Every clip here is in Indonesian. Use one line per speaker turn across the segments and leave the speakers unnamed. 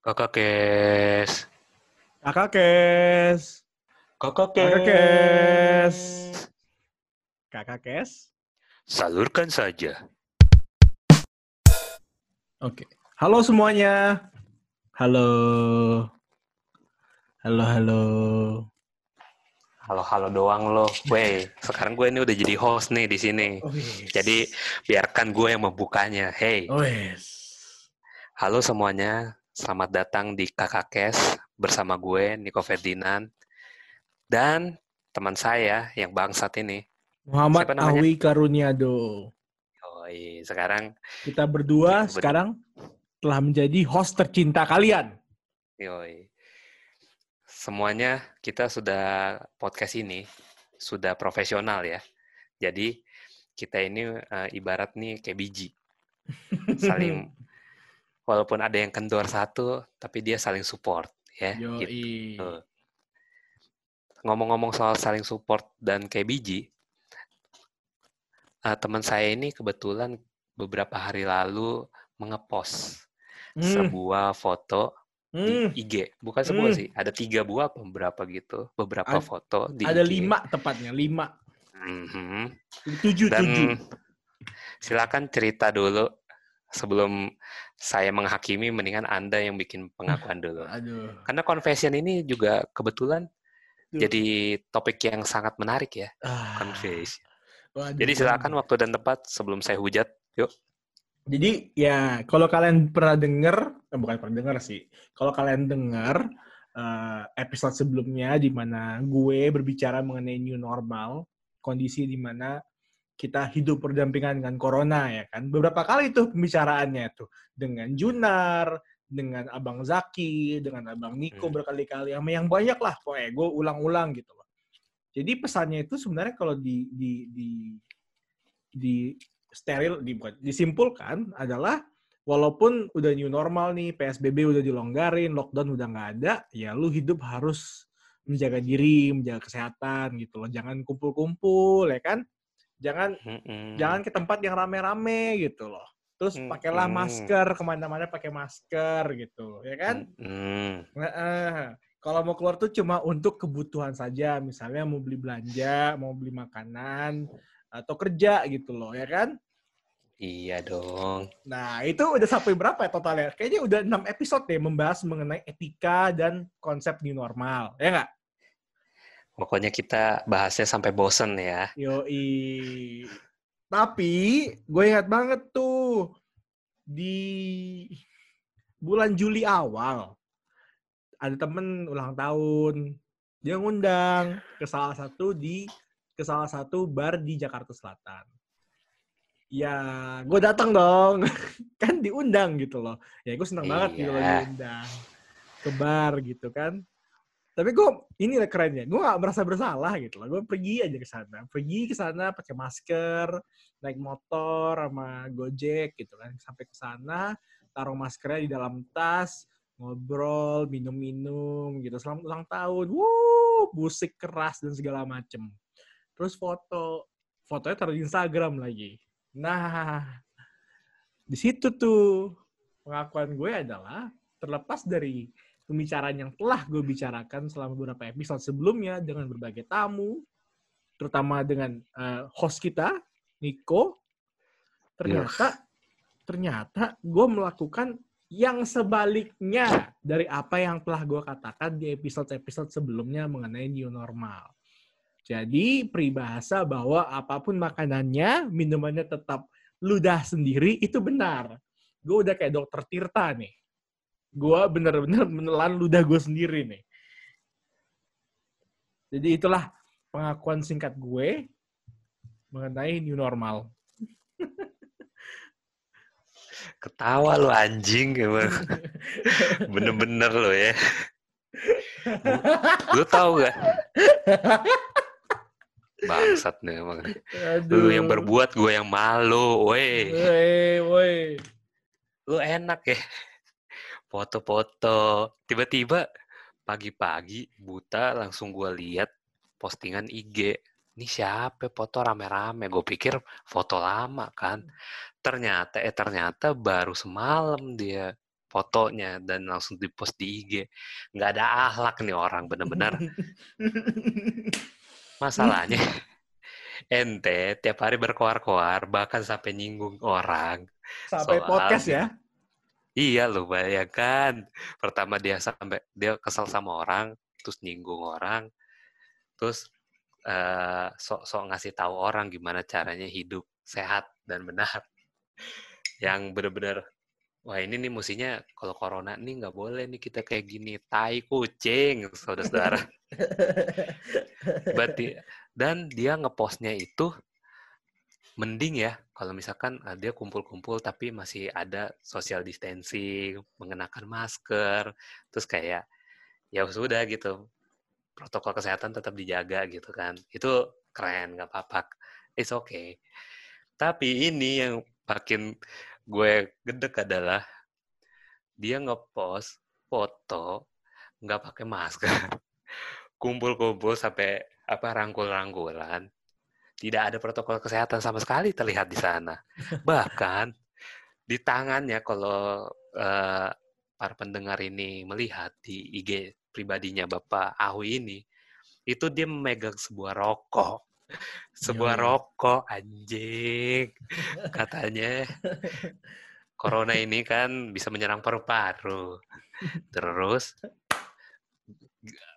Kakak Kes.
Kakak Kes.
Kakak
Kakak Kes. Kakak Kes.
Salurkan saja.
Oke. Halo semuanya. Halo. Halo, halo.
Halo-halo doang lo. Wey, sekarang gue ini udah jadi host nih di sini. Jadi biarkan gue yang membukanya. Hey,
Wes.
halo semuanya. Selamat datang di Kakak Kes bersama gue Niko Ferdinand dan teman saya yang bangsat ini.
Muhammad? Awi Karuniado.
Yoi, sekarang
Kita berdua
ber-
sekarang telah menjadi host tercinta kalian.
Yoi. Semuanya kita sudah podcast ini sudah profesional ya. Jadi kita ini eh, ibarat nih kayak biji. Saling walaupun ada yang kendor satu tapi dia saling support ya.
Yoi.
gitu. Ngomong-ngomong soal saling support dan kayak biji, eh, teman saya ini kebetulan beberapa hari lalu mengepost
Hmm,
sebuah foto
hmm.
di IG. Bukan sebuah
Hmm.
sih, ada tiga buah apa berapa gitu, beberapa
Ad-
foto di
Ada
IG.
lima tepatnya, lima.
Mhm.
Tujuh,
Dan
tujuh.
silakan cerita dulu sebelum saya menghakimi, mendingan Anda yang bikin pengakuan dulu.
Aduh.
Karena confession ini juga kebetulan
Duh.
jadi topik yang sangat menarik ya,
Ah,
confession.
waduh.
Jadi silakan waktu dan tempat sebelum saya hujat. Yuk.
Jadi ya kalau kalian pernah denger, eh, bukan pernah denger sih. Kalau kalian denger eh, episode sebelumnya di mana gue berbicara mengenai new normal, kondisi di mana kita hidup berdampingan dengan corona ya kan. Beberapa kali tuh pembicaraannya tuh dengan Junar, dengan Abang Zaki, dengan Abang Niko
Hmm.
berkali-kali, sama yang banyak lah pokoknya gue ulang-ulang gitu loh. Jadi pesannya itu sebenarnya kalau di di di di steril di bukan, disimpulkan adalah walaupun udah new normal nih PSBB udah dilonggarin lockdown udah nggak ada ya lu hidup harus menjaga diri menjaga kesehatan gitu loh jangan kumpul-kumpul ya kan jangan
Mm-mm.
jangan ke tempat yang rame-rame gitu loh terus pakailah
hmm.
masker ke mana-mana pakai masker gitu ya kan
Mm-mm.
Heeh. Kalau mau keluar tuh cuma untuk kebutuhan saja, misalnya mau beli belanja, mau beli makanan, atau kerja gitu loh, ya kan?
Iya dong.
Nah, itu udah sampai berapa ya totalnya? Kayaknya udah 6 episode deh membahas mengenai etika dan konsep new normal, ya nggak?
Pokoknya kita bahasnya sampai bosen ya.
Yoi. Tapi, gue ingat banget tuh, di bulan Juli awal, ada temen ulang tahun, dia ngundang ke salah satu di ke salah satu bar di Jakarta Selatan. Ya, gue datang dong, kan diundang gitu loh. Ya gue seneng banget gitu loh
Iya.
diundang ke bar gitu kan. Tapi gue ini lah kerennya, gue gak merasa bersalah gitu loh. Gue pergi aja ke sana, pergi ke sana pakai masker, naik motor sama Gojek gitu kan, sampai ke sana taruh maskernya di dalam tas, ngobrol, minum-minum gitu. Selamat ulang tahun, wuh, musik keras dan segala macem. Terus foto, fotonya taruh di Instagram lagi. Nah, di situ tuh pengakuan gue adalah terlepas dari pembicaraan yang telah gue bicarakan selama beberapa episode sebelumnya dengan berbagai tamu, terutama dengan eh, host kita, Niko, ternyata ternyata gue melakukan yang sebaliknya dari apa yang telah gue katakan di episode-episode sebelumnya mengenai new normal. Jadi peribahasa bahwa apa pun makanannya, minumannya tetap ludah sendiri, itu benar. Gue udah kayak dokter Tirta nih. Gue bener-bener menelan ludah gue sendiri nih. Jadi itulah pengakuan singkat gue mengenai new normal.
Ketawa lo anjing emang. Bener-bener lo ya. Lu tahu gak? Bangsat nih emang. Lu yang berbuat, gue yang malu. Woi,
Woi, woi.
lu enak ya. Foto-foto. Tiba-tiba pagi-pagi buta langsung gue lihat postingan IG. Ini siapa foto rame-rame? Gue pikir foto lama kan. Ternyata, eh ternyata baru semalam dia fotonya dan langsung dipost di IG. Nggak ada ahlak nih orang, bener-bener. Masalahnya, ente tiap hari berkoar-koar, bahkan sampai nyinggung orang.
Sampai podcast ya?
Iya loh, bayangkan. Pertama dia sampai dia kesel sama orang, terus nyinggung orang, terus uh, sok-sok ngasih tahu orang gimana caranya hidup sehat dan benar. Yang benar-benar wah ini nih musinya kalau corona nih nggak boleh nih kita kayak gini tai kucing saudara-saudara berarti dan dia ngepostnya itu mending ya kalau misalkan dia kumpul-kumpul tapi masih ada social distancing mengenakan masker terus kayak ya sudah gitu. Protokol kesehatan tetap dijaga gitu kan. Itu keren nggak apa-apa. It's okay. Tapi ini yang makin gue gedek adalah dia ngepost foto nggak pakai masker, kumpul-kumpul sampai apa rangkul-rangkulan, tidak ada protokol kesehatan sama sekali terlihat di sana. Bahkan di tangannya kalau uh, para pendengar ini melihat di IG pribadinya Bapak Ahu ini, itu dia memegang sebuah rokok sebuah Yo. rokok anjing katanya corona ini kan bisa menyerang paru-paru terus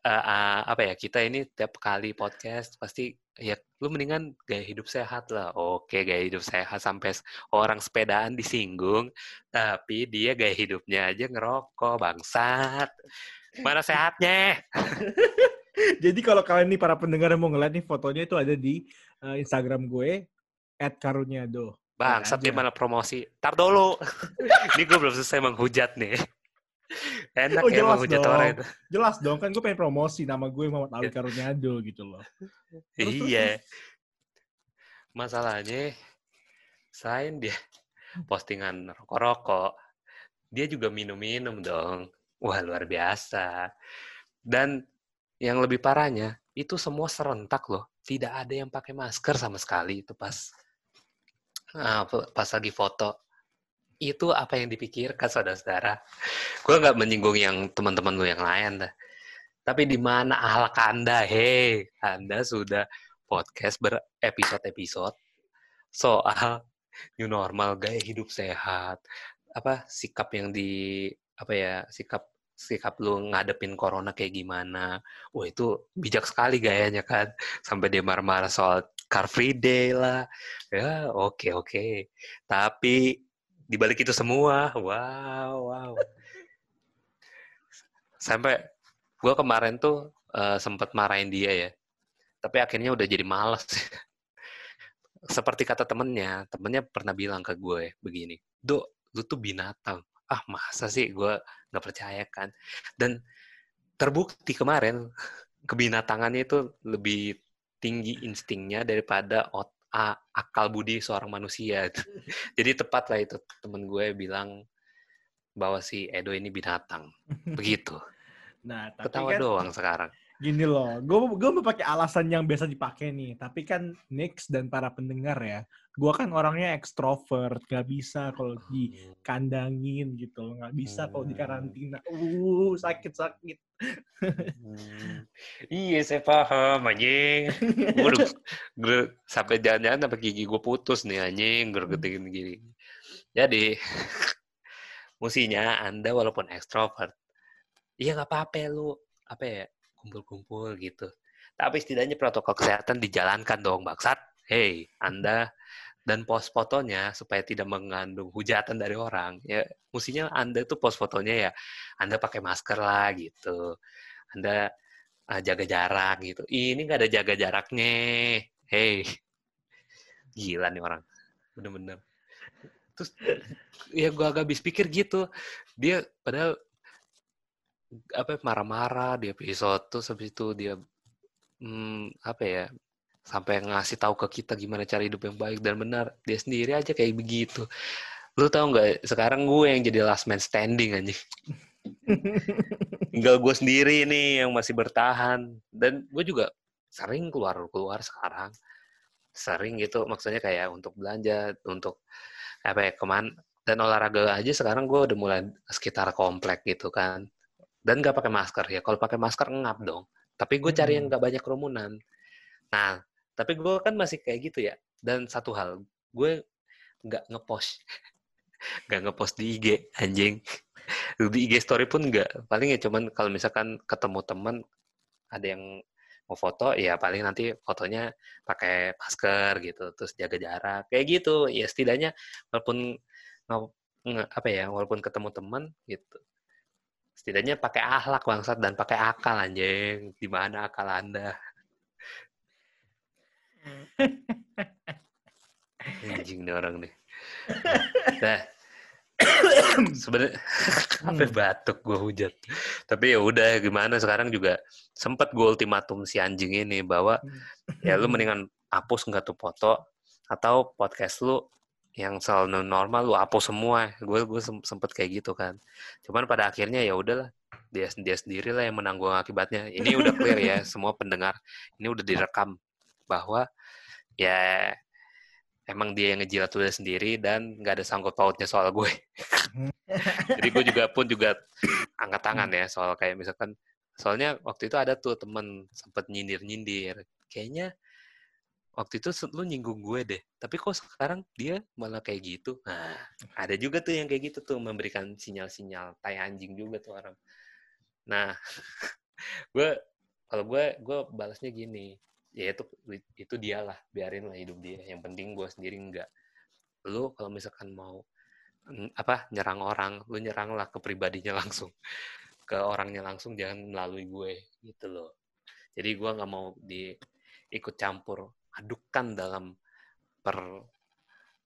uh, uh, apa ya kita ini tiap kali podcast pasti ya lu mendingan gaya hidup sehat lah oke gaya hidup sehat sampai orang sepedaan disinggung tapi dia gaya hidupnya aja ngerokok bangsat mana sehatnya
Jadi kalau kalian nih para pendengar yang mau ngeliat nih fotonya itu ada di uh, Instagram gue @karunyado.
Bang, saat gimana promosi? Tar dulu. ini gue belum selesai menghujat nih. Enak oh, ya menghujat dong. itu.
Jelas dong, kan gue pengen promosi nama gue Muhammad Ali Karunyado gitu loh.
Terus, iya. Masalahnya, selain dia postingan rokok-rokok, dia juga minum-minum dong. Wah, luar biasa. Dan yang lebih parahnya, itu semua serentak loh. Tidak ada yang pakai masker sama sekali itu pas uh, pas lagi foto. Itu apa yang dipikirkan saudara-saudara. Gue nggak menyinggung yang teman-teman lu yang lain dah. Tapi di mana ahlak Anda? Hei, Anda sudah podcast berepisode-episode soal new normal, gaya hidup sehat, apa sikap yang di apa ya sikap sikap lu ngadepin corona kayak gimana. Wah itu bijak sekali gayanya kan. Sampai dia marah-marah soal Car Free Day lah. Ya oke okay, oke. Okay. Tapi dibalik itu semua, wow wow. Sampai gue kemarin tuh uh, sempet marahin dia ya. Tapi akhirnya udah jadi males. Seperti kata temennya, temennya pernah bilang ke gue begini, Dok, lu tuh binatang ah masa sih gue nggak percaya kan dan terbukti kemarin kebinatangannya itu lebih tinggi instingnya daripada ot akal budi seorang manusia. Jadi tepat lah itu temen gue bilang bahwa si Edo ini binatang. Begitu. Nah tapi ketawa kan, doang sekarang.
gini loh, gue gue mau pakai alasan yang biasa dipakai nih, tapi kan Nix dan para pendengar ya, gue kan orangnya ekstrovert, gak bisa kalau dikandangin gitu, nggak bisa kalau di karantina, uh sakit sakit.
Hmm. Iya saya paham anjing. Gue sampai jalan-jalan sampai gigi gue putus nih anjing, gue hmm. gini. Jadi musinya Anda walaupun ekstrovert, iya nggak apa-apa lu apa ya kumpul-kumpul gitu. Tapi setidaknya protokol kesehatan dijalankan dong, Baksat. Hei, Anda dan post fotonya supaya tidak mengandung hujatan dari orang. Ya, mestinya Anda tuh post fotonya ya Anda pakai masker lah gitu. Anda uh, jaga jarak gitu. Ini nggak ada jaga jaraknya. Hei, gila nih orang. Bener-bener. Terus ya gue agak habis pikir gitu. Dia padahal apa marah-marah di episode tuh habis itu dia hmm, apa ya sampai ngasih tahu ke kita gimana cara hidup yang baik dan benar. Dia sendiri aja kayak begitu. Lu tau nggak sekarang gue yang jadi last man standing aja tinggal gue sendiri nih yang masih bertahan. Dan gue juga sering keluar keluar sekarang. Sering gitu maksudnya kayak untuk belanja untuk apa ya ke mana dan olahraga aja sekarang gue udah mulai sekitar komplek gitu kan. Dan nggak pakai masker ya kalau pakai masker ngap dong. Tapi gue cari yang
Hmm.
nggak banyak kerumunan. Nah tapi gue kan masih kayak gitu ya. Dan satu hal gue nggak ngepost. Nggak ngepost di IG anjing. Di IG story pun nggak. Paling ya cuman kalau misalkan ketemu teman ada yang mau foto ya paling nanti fotonya pakai masker gitu terus jaga jarak. Kayak gitu. Ya setidaknya walaupun nge- apa ya walaupun ketemu teman gitu. Setidaknya pakai akhlak bangsat dan pakai akal anjing. Di mana akal anda anjing nih orang nih. Nah sebenarnya apa batuk gue hujat. Tapi ya udah gimana sekarang juga sempat gue ultimatum si anjing ini bahwa ya lu mendingan hapus nggak tuh foto atau podcast lu yang selalu normal lu hapus semua. Gue gue sempet kayak gitu kan. Cuman pada akhirnya ya udahlah dia dia sendiri lah yang menanggung akibatnya. Ini udah clear ya semua pendengar. Ini udah direkam bahwa ya emang dia yang ngejilat udah sendiri dan nggak ada sangkut pautnya soal gue. Jadi gue juga pun juga angkat tangan ya soal kayak misalkan soalnya waktu itu ada tuh temen sempet nyindir nyindir kayaknya waktu itu lu nyinggung gue deh tapi kok sekarang dia malah kayak gitu? Nah ada juga tuh yang kayak gitu tuh memberikan sinyal-sinyal tai anjing juga tuh orang. Nah gue kalau gue gue balasnya gini ya itu itu dialah biarin lah hidup dia. Yang penting gue sendiri enggak lu kalau misalkan mau mm, apa nyerang orang lu nyerang lah ke pribadinya langsung. Ke orangnya langsung jangan melalui gue gitu loh. Jadi gue nggak mau di ikut campur adukan dalam per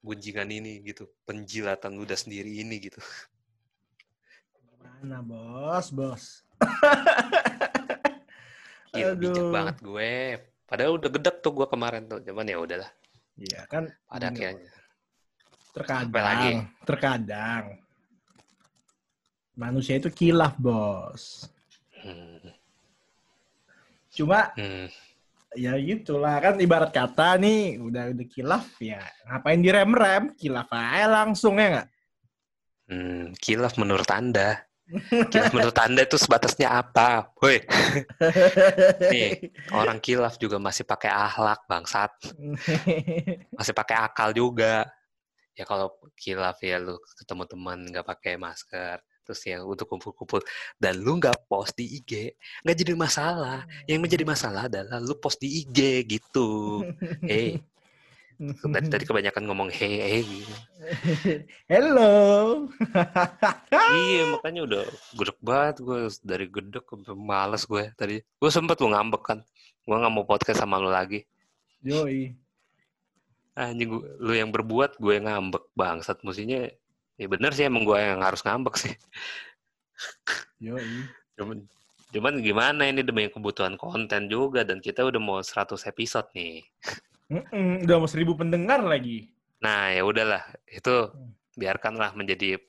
gunjingan ini gitu. Penjilatan ludah sendiri ini gitu.
Mana bos, bos.
Gila, bijak banget gue padahal udah gedek tuh gue kemarin tuh cuman ya udahlah
Iya kan.
pada akhirnya
Terkadang.
Apa lagi?
Terkadang. Manusia itu kilaf bos.
hmm,
Cuma
hmm,
ya gitulah kan ibarat kata nih udah udah kilaf ya ngapain direm rem kilaf aja langsung ya nggak
hmm, kilaf menurut anda kilaf menurut anda itu sebatasnya apa? Woi. Nih. orang kilaf juga masih pakai akhlak bangsat. Masih pakai akal juga. Ya kalau kilaf ya lu ketemu teman nggak pakai masker terus ya untuk kumpul-kumpul. Dan lu nggak post di IG nggak jadi masalah. Yang menjadi masalah adalah lu post di IG gitu. Hey tadi tadi kebanyakan ngomong hey hey.
Hello.
iya makanya udah gedek banget gue dari gedek sampai males gue tadi gue sempet lu ngambek kan gue nggak mau podcast sama lu lagi
Yoi.
anjing gua- lu yang berbuat gue yang ngambek bangsat mestinya ya bener sih emang gue yang harus ngambek sih
Yoi.
cuman cuman gimana ini demi kebutuhan konten juga dan kita udah mau 100 episode nih
Mm-mm, udah mau seribu pendengar lagi.
nah ya udahlah itu biarkanlah menjadi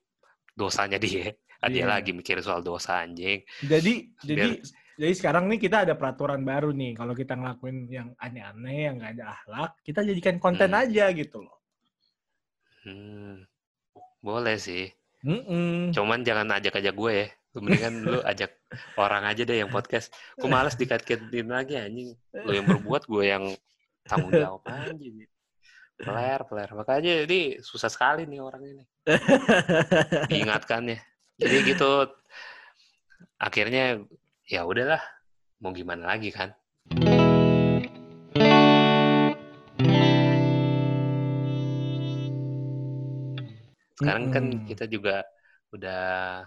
dosanya dia dia
Iya.
lagi mikir soal dosa anjing
Jadi jadi
Biar-
jadi sekarang nih kita ada peraturan baru nih kalau kita ngelakuin yang aneh-aneh yang nggak ada akhlak kita jadikan konten
Hmm.
aja gitu loh.
hmm, boleh sih
Mm-mm.
cuman jangan ajak-ajak gue ya mendingan lu ajak orang aja deh yang podcast gue males dikait-kaitin lagi anjing lu yang berbuat gue yang tanggung jawab anjing peler peler. Makanya jadi susah sekali nih orang ini. Diingatkannya. Jadi gitu akhirnya ya udahlah mau gimana lagi kan? Sekarang kan kita juga udah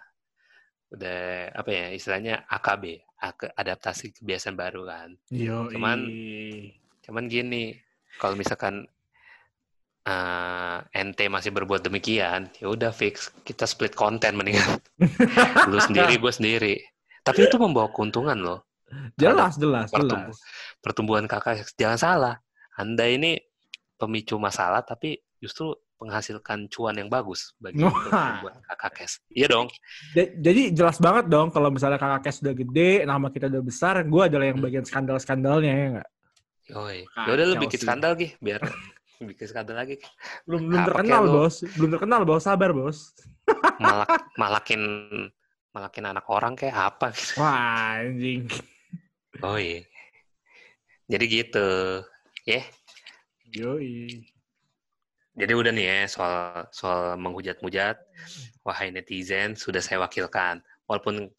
udah apa ya istilahnya AKB ak- adaptasi kebiasaan baru kan.
Yoi.
Cuman- cuman gini kalau misalkan eh, ente masih berbuat demikian ya udah fix kita split konten mendingan. Lu sendiri gue sendiri. Tapi itu membawa keuntungan loh.
Jelas jelas
pertumbu-
jelas.
pertumbuhan kakak. Jangan salah anda ini pemicu masalah tapi justru menghasilkan cuan yang bagus bagi pertumbuhan kakak kes iya dong.
Ja- Jadi jelas banget dong kalau misalnya kakak Kes udah gede, nama kita udah besar, gue adalah yang bagian skandal-skandalnya ya nggak?
Yoi.
Kacau
Ya udah lu bikin skandal Gi, biar bikin skandal lagi.
Belum belum
Apa
terkenal? Bos. Belum terkenal, Bos. Sabar, Bos.
Malak, malakin malakin anak orang kayak apa gitu.
Wah, anjing.
Oh iya. Jadi gitu. Ya.
Yoi.
Jadi udah nih ya soal soal menghujat-hujat. Wahai netizen, sudah saya wakilkan. Walaupun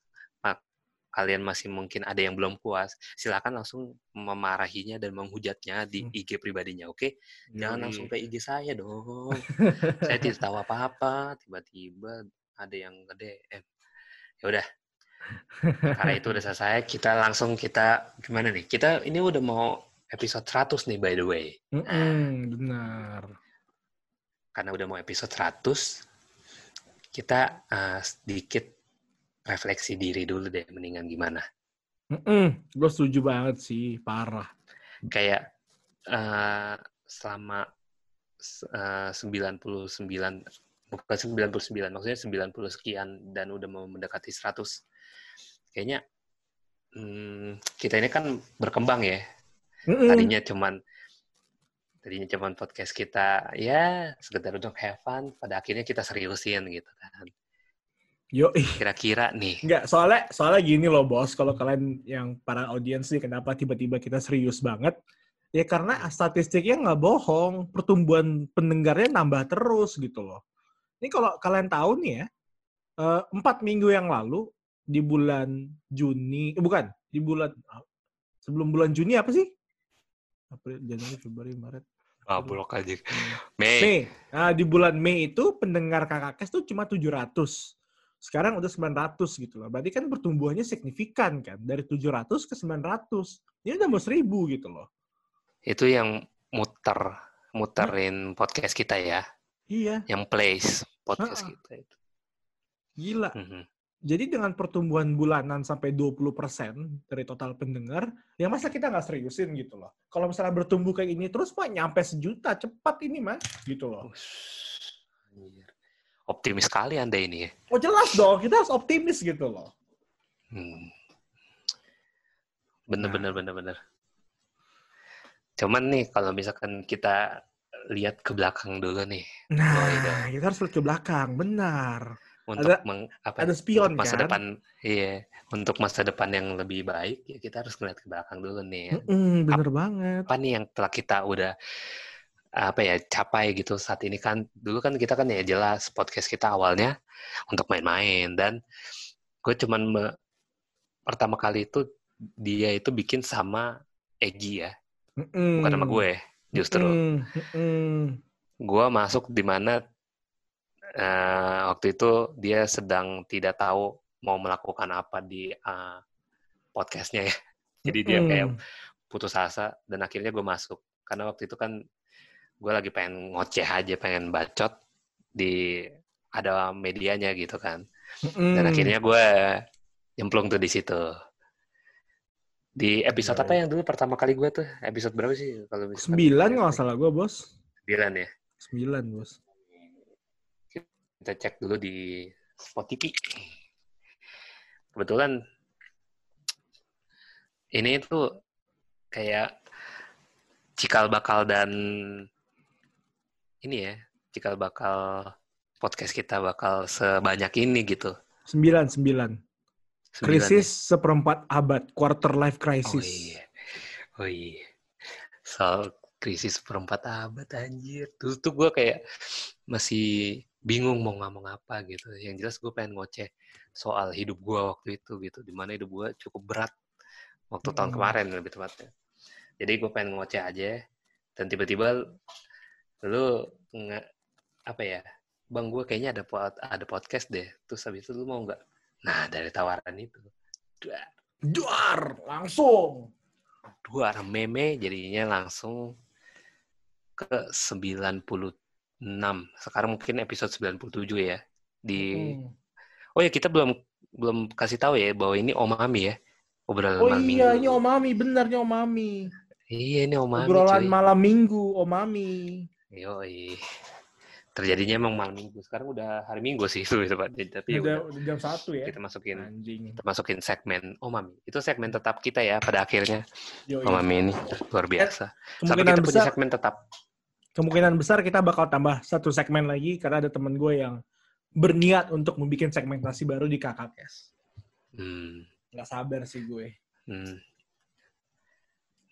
kalian masih mungkin ada yang belum puas, silakan langsung memarahinya dan menghujatnya di
Hmm.
IG pribadinya, oke? Jangan
Yoi.
langsung ke IG saya dong. saya tidak tahu apa-apa, tiba-tiba ada yang nge-DM. Ya udah. Karena itu udah selesai, kita langsung kita gimana nih? Kita ini udah mau episode 100 nih by the way.
Mm-mm, benar.
Karena udah mau episode 100, kita eh, sedikit refleksi diri dulu deh, mendingan gimana.
Mm-mm, gue setuju banget sih, parah.
Kayak eh, selama eh, 99 bukan 99 maksudnya 90 sekian dan udah mau mendekati 100 kayaknya hmm, kita ini kan berkembang ya
Mm-mm.
tadinya cuman tadinya cuman podcast kita ya sekedar untuk have fun pada akhirnya kita seriusin gitu kan
Yoi.
kira-kira nih
Enggak, soalnya soalnya gini loh bos, kalau kalian yang para audiens nih kenapa tiba-tiba kita serius banget? Ya karena statistiknya nggak bohong, pertumbuhan pendengarnya nambah terus gitu loh. Ini kalau kalian tahu nih ya, eh, empat minggu yang lalu di bulan Juni, eh, bukan di bulan sebelum bulan Juni apa sih? April, Januari, Februari, Maret.
ah blok aja
Mei.
Mei
Nah, di bulan Mei itu pendengar Kakak Kes tuh cuma 700. Sekarang udah 900 gitu loh. Berarti kan pertumbuhannya signifikan kan. Dari 700 ke 900. Ini udah mau 1000 gitu loh.
itu yang muter muterin podcast kita ya
Iya,
yang plays podcast
Ha-ha.
kita itu
gila.
Mhm.
Jadi dengan pertumbuhan bulanan sampai 20% dari total pendengar, ya masa kita nggak seriusin gitu loh. Kalau misalnya bertumbuh kayak ini terus, mah nyampe sejuta. Cepat ini, mah. Gitu loh.
Ush. Optimis sekali anda ini ya
Oh jelas dong, kita harus optimis gitu loh.
Hmm. Bener,
Nah.
bener, bener, bener. Cuman nih, kalau misalkan kita lihat ke belakang dulu nih,
Nah,
iya.
kita harus lihat ke belakang. Benar.
untuk
Ada-
meng, apa,
Ada spion
untuk masa
kan?
depan, iya, untuk masa depan yang lebih baik, ya kita harus ngeliat ke belakang dulu nih. ya.
Mm-mm, bener banget.
Apa nih yang telah kita udah apa ya capai gitu saat ini kan. Dulu kan kita kan ya jelas podcast kita awalnya untuk main-main dan gue cuman me- pertama kali itu dia itu bikin sama Egi ya. Bukan sama gue justru.
Mm, mm.
gue masuk di mana eh, waktu itu dia sedang tidak tahu mau melakukan apa di eh, podcastnya ya. Jadi dia kayak
Mm.
putus asa dan akhirnya gue masuk. Karena waktu itu kan gue lagi pengen ngoceh aja pengen bacot di ada medianya gitu kan.
Mm.
dan akhirnya gue nyemplung tuh di situ. Di episode
Iya,
apa yang dulu pertama kali gue tuh? Episode berapa sih kalau misalkan
sembilan kalau nggak salah gue bos.
sembilan ya?
Sembilan bos.
kita cek dulu di Spotify. Kebetulan ini tuh kayak cikal bakal dan ini ya cikal bakal podcast kita bakal sebanyak ini gitu
Sembilan sembilan.
Sembilan
Krisis
ya?
seperempat abad. Quarter life
oh
crisis.
iya oh iya soal krisis perempat abad anjir terus tuh gue kayak masih bingung mau ngomong apa gitu yang jelas gue pengen ngoceh soal hidup gue waktu itu gitu di mana hidup gue cukup berat waktu tahun
Mm-mm.
kemarin lebih tepatnya jadi gue pengen ngoceh aja dan tiba-tiba lu nge, apa ya bang gue kayaknya ada pod, ada podcast deh terus habis itu lu mau nggak nah dari tawaran itu dua
Duar langsung.
dua meme jadinya langsung ke 96 sekarang mungkin episode 97 ya di
Mm.
oh ya kita belum belum kasih tahu ya bahwa ini omami ya obrolan
Oh
malam
iya,
minggu
ini Omami, benar ini Omami.
iya ini omami
Obrolan
cuy.
malam minggu, Omami.
Yoi. terjadinya emang malam minggu sekarang udah hari minggu sih itu Pak. tapi ya
Udah,
udah,
jam satu ya.
kita masukin
Anjing.
kita masukin segmen omami itu segmen tetap kita ya pada akhirnya
Yo,
omami ini luar biasa sampai
Kemungkinan
kita punya
besar,
segmen tetap
kemungkinan besar kita bakal tambah satu segmen lagi karena ada temen gue yang berniat untuk membuat segmentasi baru di KKKS.
Hmm.
Nggak sabar sih gue.
Hmm.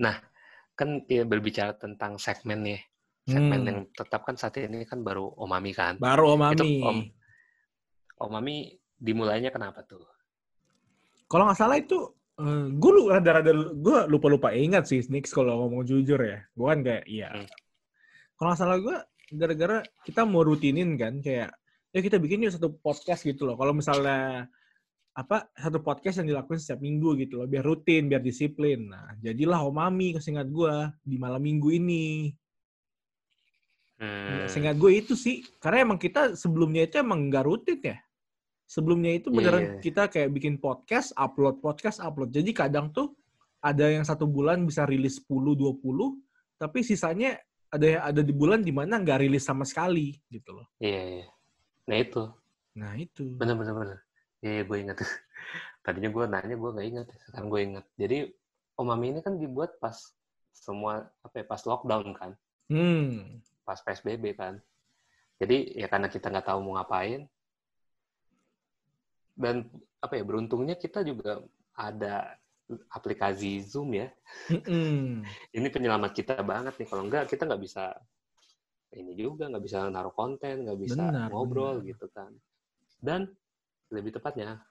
Nah, kan ya berbicara tentang segmen nih. Segmen
Hmm.
yang tetap kan saat ini kan baru Omami kan.
Baru Om
Itu
Ami.
Om Omami dimulainya kenapa tuh?
Kalau nggak salah itu, eh, gue lu rada-rada gue lupa-lupa ingat sih, Nix kalau ngomong jujur ya. Gue kan kayak, iya.
Hmm.
Kalau nggak salah gue, gara-gara kita mau rutinin kan, kayak, ya kita bikin yuk satu podcast gitu loh. Kalau misalnya apa satu podcast yang dilakuin setiap minggu gitu loh, biar rutin, biar disiplin. Nah, jadilah Omami kesingat gue di malam minggu ini.
Hmm.
Seingat gue itu sih, karena emang kita sebelumnya itu emang nggak rutin ya. Sebelumnya itu
Iya,
beneran
iya.
kita kayak bikin podcast, upload podcast, upload. Jadi kadang tuh ada yang satu bulan bisa rilis 10, 20, tapi sisanya ada yang ada di bulan di mana nggak rilis sama sekali gitu loh.
Iya, iya. Nah itu,
Nah itu.
bener bener bener. Iya, gue ingat. Tadinya gue nanya gue nggak ingat, sekarang gue ingat. Jadi Omami ini kan dibuat pas semua apa ya, pas lockdown kan,
Hmm.
Pas PSBB kan. Jadi ya karena kita nggak tahu mau ngapain, dan apa ya beruntungnya kita juga ada aplikasi Zoom ya.
Mm-mm.
Ini penyelamat kita banget nih. Kalau enggak kita nggak bisa ini juga nggak bisa naruh konten, nggak bisa
Benar,
ngobrol
benar.
gitu kan. Dan lebih tepatnya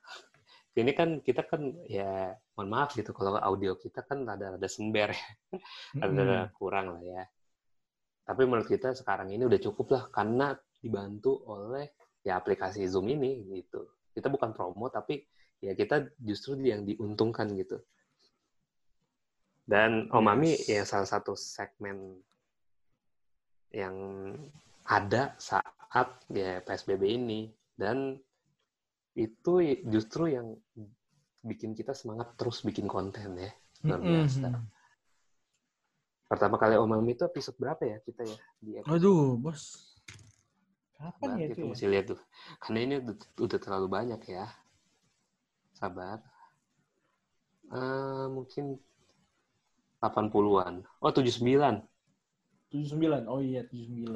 ini kan kita kan ya mohon maaf gitu kalau audio kita kan ada ada sember ya, ada
Mm-mm.
kurang lah ya. Tapi menurut kita sekarang ini udah cukup lah karena dibantu oleh ya aplikasi Zoom ini gitu. Kita bukan promo tapi ya kita justru yang diuntungkan gitu. Dan Omami
Yes.
yang salah satu segmen yang ada saat ya PSBB ini dan itu justru yang bikin kita semangat terus bikin konten ya. Luar biasa.
Mm-mm.
Pertama kali Omami itu episode berapa ya kita ya di episode
Aduh, bos. Kapan
Sabar,
ya
itu
ya?
mesti lihat tuh. Karena ini udah, udah terlalu banyak ya. Sabar. Eh, mungkin 80-an. Oh, 79.
79. Oh iya, 79.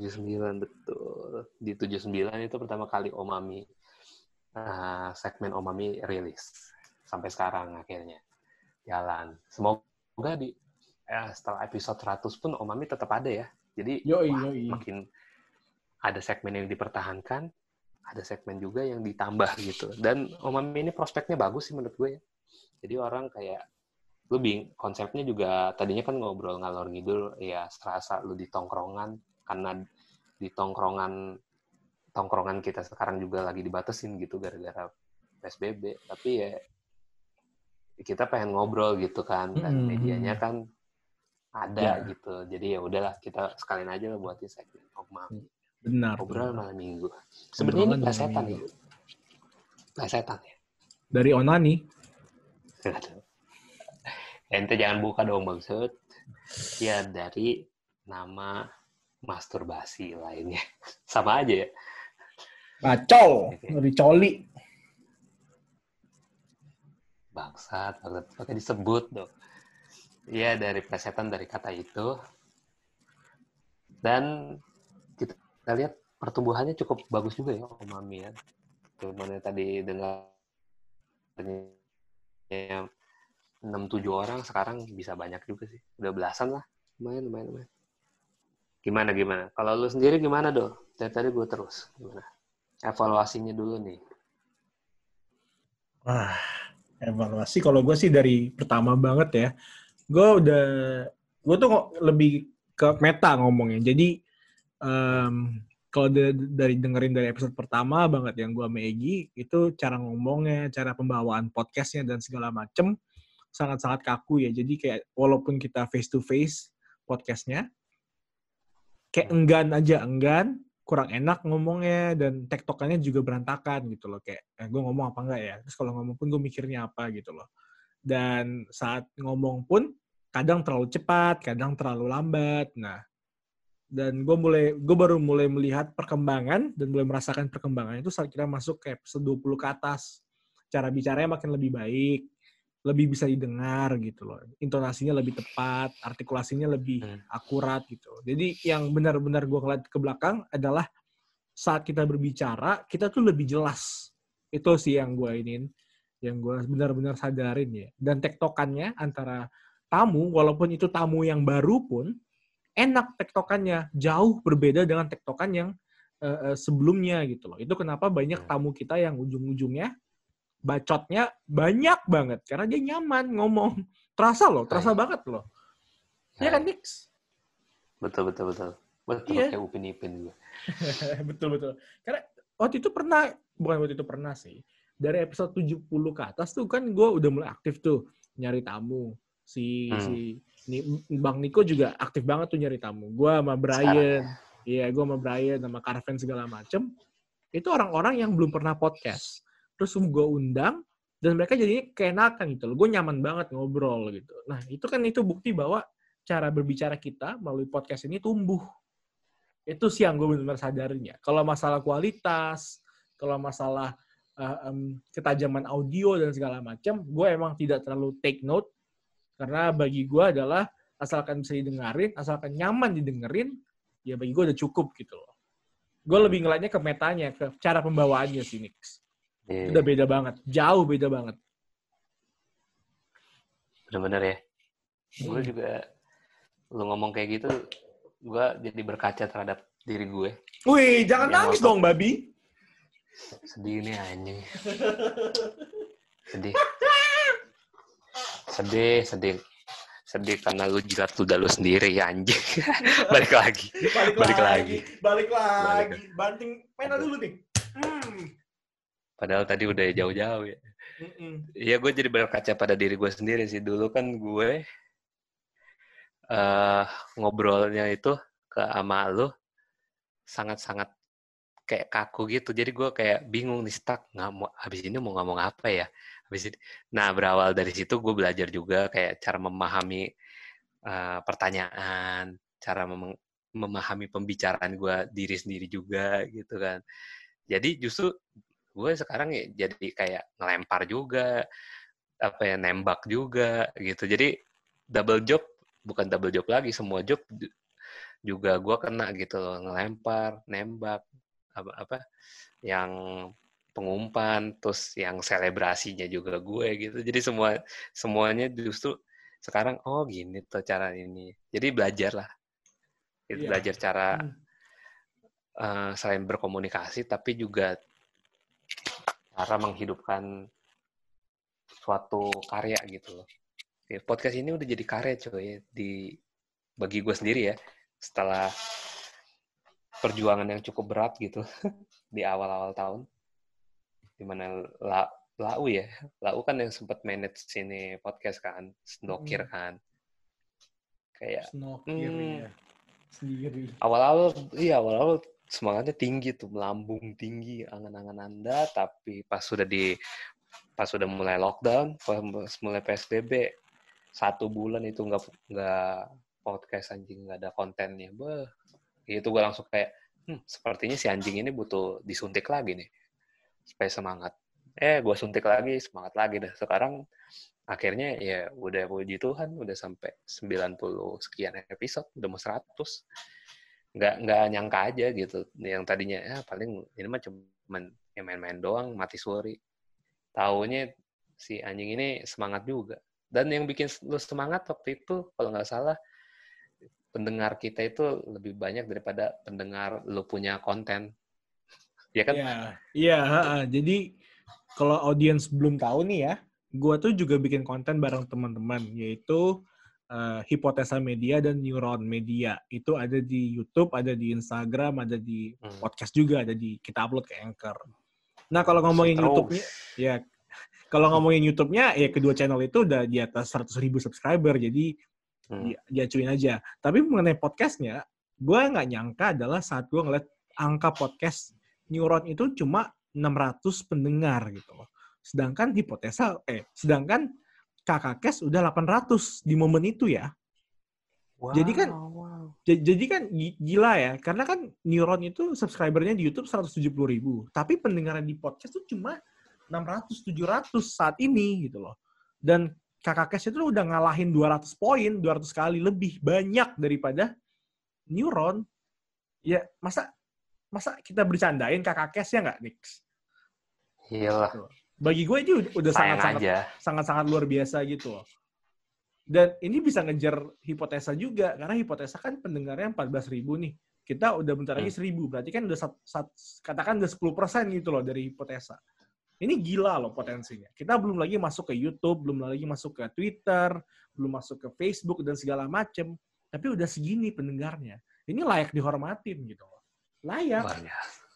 79 betul. Di 79 itu pertama kali Omami eh, segmen Omami rilis sampai sekarang akhirnya jalan. Semoga di eh, setelah episode 100 pun Omami tetap ada ya. Jadi
Yoi,
wah,
yoi.
makin ada segmen yang dipertahankan, ada segmen juga yang ditambah gitu. Dan Omami ini prospeknya bagus sih menurut gue ya. Jadi orang kayak lu bing konsepnya juga tadinya kan ngobrol ngalor ngidul ya serasa lu di tongkrongan karena di tongkrongan tongkrongan kita sekarang juga lagi dibatasin gitu gara-gara PSBB tapi ya kita pengen ngobrol gitu kan dan
Mm-mm.
medianya kan ada
Ya.
gitu jadi ya udahlah kita sekalian aja lah buatin segmen Omami
Benar.
obrolan
benar.
malam minggu sebenarnya ini plesetan ya plesetan ya
Dari Onani.
Ente jangan buka dong maksud. Ya dari nama masturbasi lainnya. Sama aja ya.
Bacol.
Oke.
Dari Coli.
Bangsat banget. Pakai disebut dong. Iya dari plesetan dari kata itu. Dan kita, kita lihat pertumbuhannya cukup bagus juga ya Om Mami ya. Cuman tadi dengar ya, 6-7 orang sekarang bisa banyak juga sih. Udah belasan lah. Lumayan, lumayan, lumayan. Gimana, gimana? Kalau lu sendiri gimana, Do? Dari tadi gue terus. Gimana? Evaluasinya dulu nih.
Wah, evaluasi kalau gue sih dari pertama banget ya. Gue udah, gue tuh lebih ke meta ngomongnya. Jadi em, kalau da- dari dengerin dari episode pertama banget yang gue sama Egi, itu cara ngomongnya, cara pembawaan podcastnya dan segala macem sangat-sangat kaku ya. Jadi kayak walaupun kita face to face podcastnya, kayak enggan aja enggan, kurang enak ngomongnya dan tektokannya juga berantakan gitu loh kayak eh, gue ngomong apa enggak ya? Terus kalau ngomong pun gue mikirnya apa gitu loh. Dan saat ngomong pun kadang terlalu cepat kadang terlalu lambat. Nah dan gue mulai gue baru mulai melihat perkembangan dan mulai merasakan perkembangan itu saat kita masuk ke episode 20 ke atas. Cara bicaranya makin lebih baik lebih bisa didengar gitu loh. Intonasinya lebih tepat, artikulasinya lebih
Hmm.
akurat gitu. Jadi yang benar-benar gue ngeliat ke belakang adalah saat kita berbicara, kita tuh lebih jelas. Itu sih yang gue inin, yang gue benar-benar sadarin ya. Dan tektokannya antara tamu, walaupun itu tamu yang baru pun, enak tektokannya. Jauh berbeda dengan tektokan yang eh, sebelumnya gitu loh. Itu kenapa banyak
Hmm.
tamu kita yang ujung-ujungnya bacotnya banyak banget karena dia nyaman ngomong. Terasa loh, terasa
Hai.
banget loh. Ya kan, Nix?
Betul, betul, betul. Betul,
Iya.
kayak Upin Ipin gue.
betul betul. Karena waktu itu pernah bukan waktu itu pernah sih. Dari episode 70 ke atas tuh kan gue udah mulai aktif tuh nyari tamu. Si
Hmm.
si ni, Bang Niko juga aktif banget tuh nyari tamu. Gue sama Brian,
ya.
iya gue sama Brian sama Carven segala macem. Itu orang-orang yang belum pernah podcast. Terus gue undang dan mereka jadinya keenakan gitu loh. Gue nyaman banget ngobrol gitu. Nah itu kan itu bukti bahwa cara berbicara kita melalui podcast ini tumbuh itu sih yang gue benar-benar sadarin ya. Kalau masalah kualitas, kalau masalah uh, em, ketajaman audio dan segala macam, gue emang tidak terlalu take note karena bagi gue adalah asalkan bisa didengarin, asalkan nyaman didengerin, ya bagi gue udah cukup gitu loh. Gue lebih ngeliatnya ke metanya, ke cara pembawaannya sih Nix.
Iya,
Udah beda banget, jauh beda banget.
bener-bener ya. Gue
Hmm.
juga, lu ngomong kayak gitu, gue jadi berkaca terhadap diri gue.
Wih, jangan
Yang
nangis dong, babi.
Sedih nih anjing. Sedih. Sedih, sedih. Sedih karena lu jilat ludah lu sendiri ya anjing. Balik lagi.
Balik,
Balik lagi.
Balik
lagi.
Banting pena dulu nih. Hmm.
Padahal tadi udah jauh-jauh ya.
Mm-mm.
Iya, gue jadi berkaca pada diri gue sendiri sih. Dulu kan gue eh ngobrolnya itu ke ama lu sangat-sangat kayak kaku gitu. Jadi gue kayak bingung nih stuck nggak mau habis ini mau ngomong apa ya. Habis ini. Nah berawal dari situ gue belajar juga kayak cara memahami eh, pertanyaan, cara mem- memahami pembicaraan gue diri sendiri juga gitu kan. Jadi justru gue sekarang ya jadi kayak ngelempar juga, apa ya nembak juga gitu. Jadi double job bukan double job lagi, semua job ju- juga gue kena gitu loh, ngelempar, nembak, apa apa yang pengumpan, terus yang selebrasinya juga gue gitu. Jadi semua semuanya justru sekarang oh gini tuh cara ini. Jadi belajar lah, Gitu,
Iya.
belajar cara
Hmm.
eh, selain berkomunikasi tapi juga cara menghidupkan suatu karya gitu loh. Podcast ini udah jadi karya coy di bagi gue sendiri ya setelah perjuangan yang cukup berat gitu di awal-awal tahun di mana La, Lau ya Lau kan yang sempat manage sini podcast kan Snokir
Hmm.
kan kayak
Snokir
Hmm.
ya. Sendiri.
awal-awal iya awal-awal semangatnya tinggi tuh melambung tinggi angan-angan anda tapi pas sudah di pas sudah mulai lockdown pas mulai psbb satu bulan itu nggak nggak podcast anjing nggak ada kontennya. Bah itu gue langsung kayak hmm, sepertinya si anjing ini butuh disuntik lagi nih supaya semangat. Eh gue suntik lagi semangat lagi dah. Sekarang akhirnya ya udah puji Tuhan udah sampai 90 sekian episode udah mau 100 nggak nggak nyangka aja gitu yang tadinya ya paling ini mah cuman ya main-main doang mati suri taunya si anjing ini semangat juga dan yang bikin lu semangat waktu itu kalau nggak salah pendengar kita itu lebih banyak daripada pendengar lu punya konten ya kan
Iya, iya. ha-ha. Jadi kalau audiens belum tahu nih ya, gua tuh juga bikin konten bareng teman-teman, yaitu eh, Hipotesa Media dan Neuron Media. Itu ada di YouTube, ada di Instagram, ada di
Hmm.
podcast juga, ada di kita upload ke Anchor. Nah kalau ngomongin. YouTube-nya, ya kalau ngomongin YouTube-nya, ya kedua channel itu udah di atas 100 ribu subscriber, jadi
Hmm.
di, diacuin aja. Tapi mengenai podcastnya, gue nggak nyangka adalah saat gue ngeliat angka podcast Neuron itu cuma 600 pendengar gitu loh. Sedangkan hipotesa, eh, sedangkan kakak Kes udah 800 di momen itu ya. jadi kan-
wow.
Ja- Jadi kan gi- gila ya, karena kan Neuron itu subscribernya di YouTube 170 ribu, tapi pendengaran di podcast tuh cuma 600-700 saat ini gitu loh. Dan kakak Cash itu udah ngalahin 200 poin, 200 kali lebih banyak daripada Neuron. Ya, masa masa kita bercandain kakak Cash ya nggak, Nix?
Iyalah.
Bagi gue itu udah sangat-sangat
aja.
sangat-sangat luar biasa gitu loh. Dan ini bisa ngejar hipotesa juga, karena hipotesa kan pendengarnya 14 ribu nih. Kita udah bentar lagi 1000, berarti kan udah sat, sat- katakan udah 10% gitu loh dari hipotesa. Ini gila loh potensinya. Kita belum lagi masuk ke YouTube, belum lagi masuk ke Twitter, belum masuk ke Facebook dan segala macem. Tapi udah segini pendengarnya. Ini layak dihormatin gitu loh. Layak.
Biasa.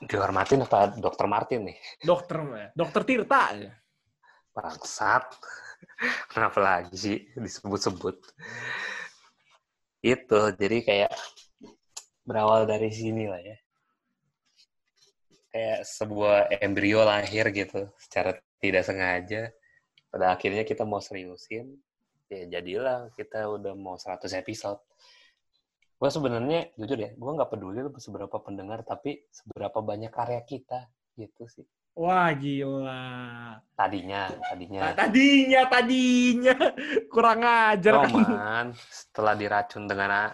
Dihormatin apa Dokter Martin nih?
Dokter, dokter Tirta. ya.
Bangsat. Kenapa lagi sih disebut-sebut? Itu, jadi kayak berawal dari sini lah ya. Kayak sebuah embrio lahir gitu, secara tidak sengaja. Pada akhirnya kita mau seriusin, ya jadilah kita udah mau 100 episode. Gue sebenarnya, jujur ya, gue nggak peduli lu seberapa pendengar, tapi seberapa banyak karya kita, gitu sih.
Wah, gila.
Tadinya, tadinya.
Nah, tadinya, tadinya. Kurang ajar kan.
Roman, setelah diracun dengan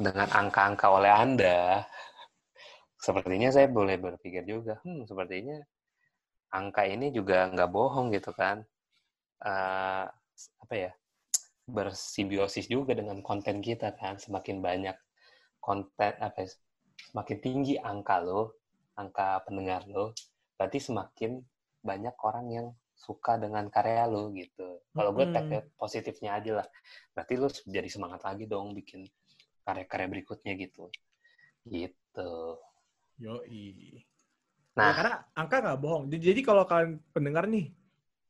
dengan angka-angka oleh Anda, sepertinya saya boleh berpikir juga, hmm, sepertinya angka ini juga nggak bohong gitu kan. Eh, apa ya, bersimbiosis juga dengan konten kita kan. Semakin banyak konten, apa ya, semakin tinggi angka lo, angka pendengar lo, berarti semakin banyak orang yang suka dengan karya lo gitu. Kalau gue take positifnya aja lah. Berarti lo jadi semangat lagi dong bikin karya-karya berikutnya gitu. Gitu.
Yoi. Ya,
Nah,
karena angka nggak bohong. Jadi, jadi kalau kalian pendengar nih,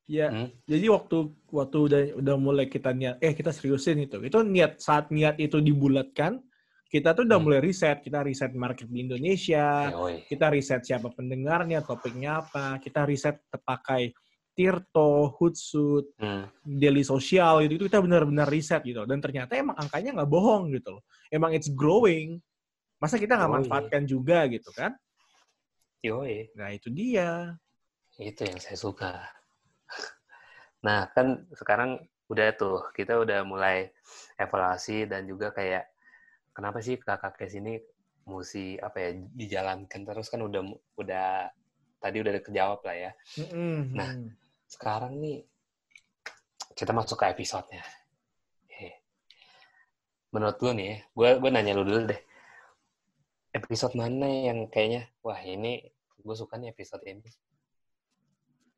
ya,
Hmm.
jadi waktu waktu udah udah mulai kita niat, eh kita seriusin itu, itu niat saat niat itu dibulatkan, kita tuh udah
Hmm.
mulai riset, kita riset market di Indonesia,
yoi.
kita riset siapa pendengarnya, topiknya apa, kita riset terpakai Tirto, Hootsuite,
Hmm.
daily sosial gitu itu kita benar-benar riset gitu dan ternyata emang angkanya nggak bohong gitu loh emang it's growing masa kita nggak manfaatkan juga gitu kan
Yoi.
nah itu dia
Itu yang saya suka. Nah, kan sekarang udah tuh, kita udah mulai evaluasi dan juga kayak kenapa sih kakak kes ini mesti apa ya dijalankan terus kan udah udah tadi udah kejawab lah ya.
Mm-mm.
Nah. Sekarang nih kita masuk ke episodenya. Menurut lu nih, ya, gue gue nanya lu dulu deh. Episode mana yang kayaknya, wah ini gue suka nih episode ini.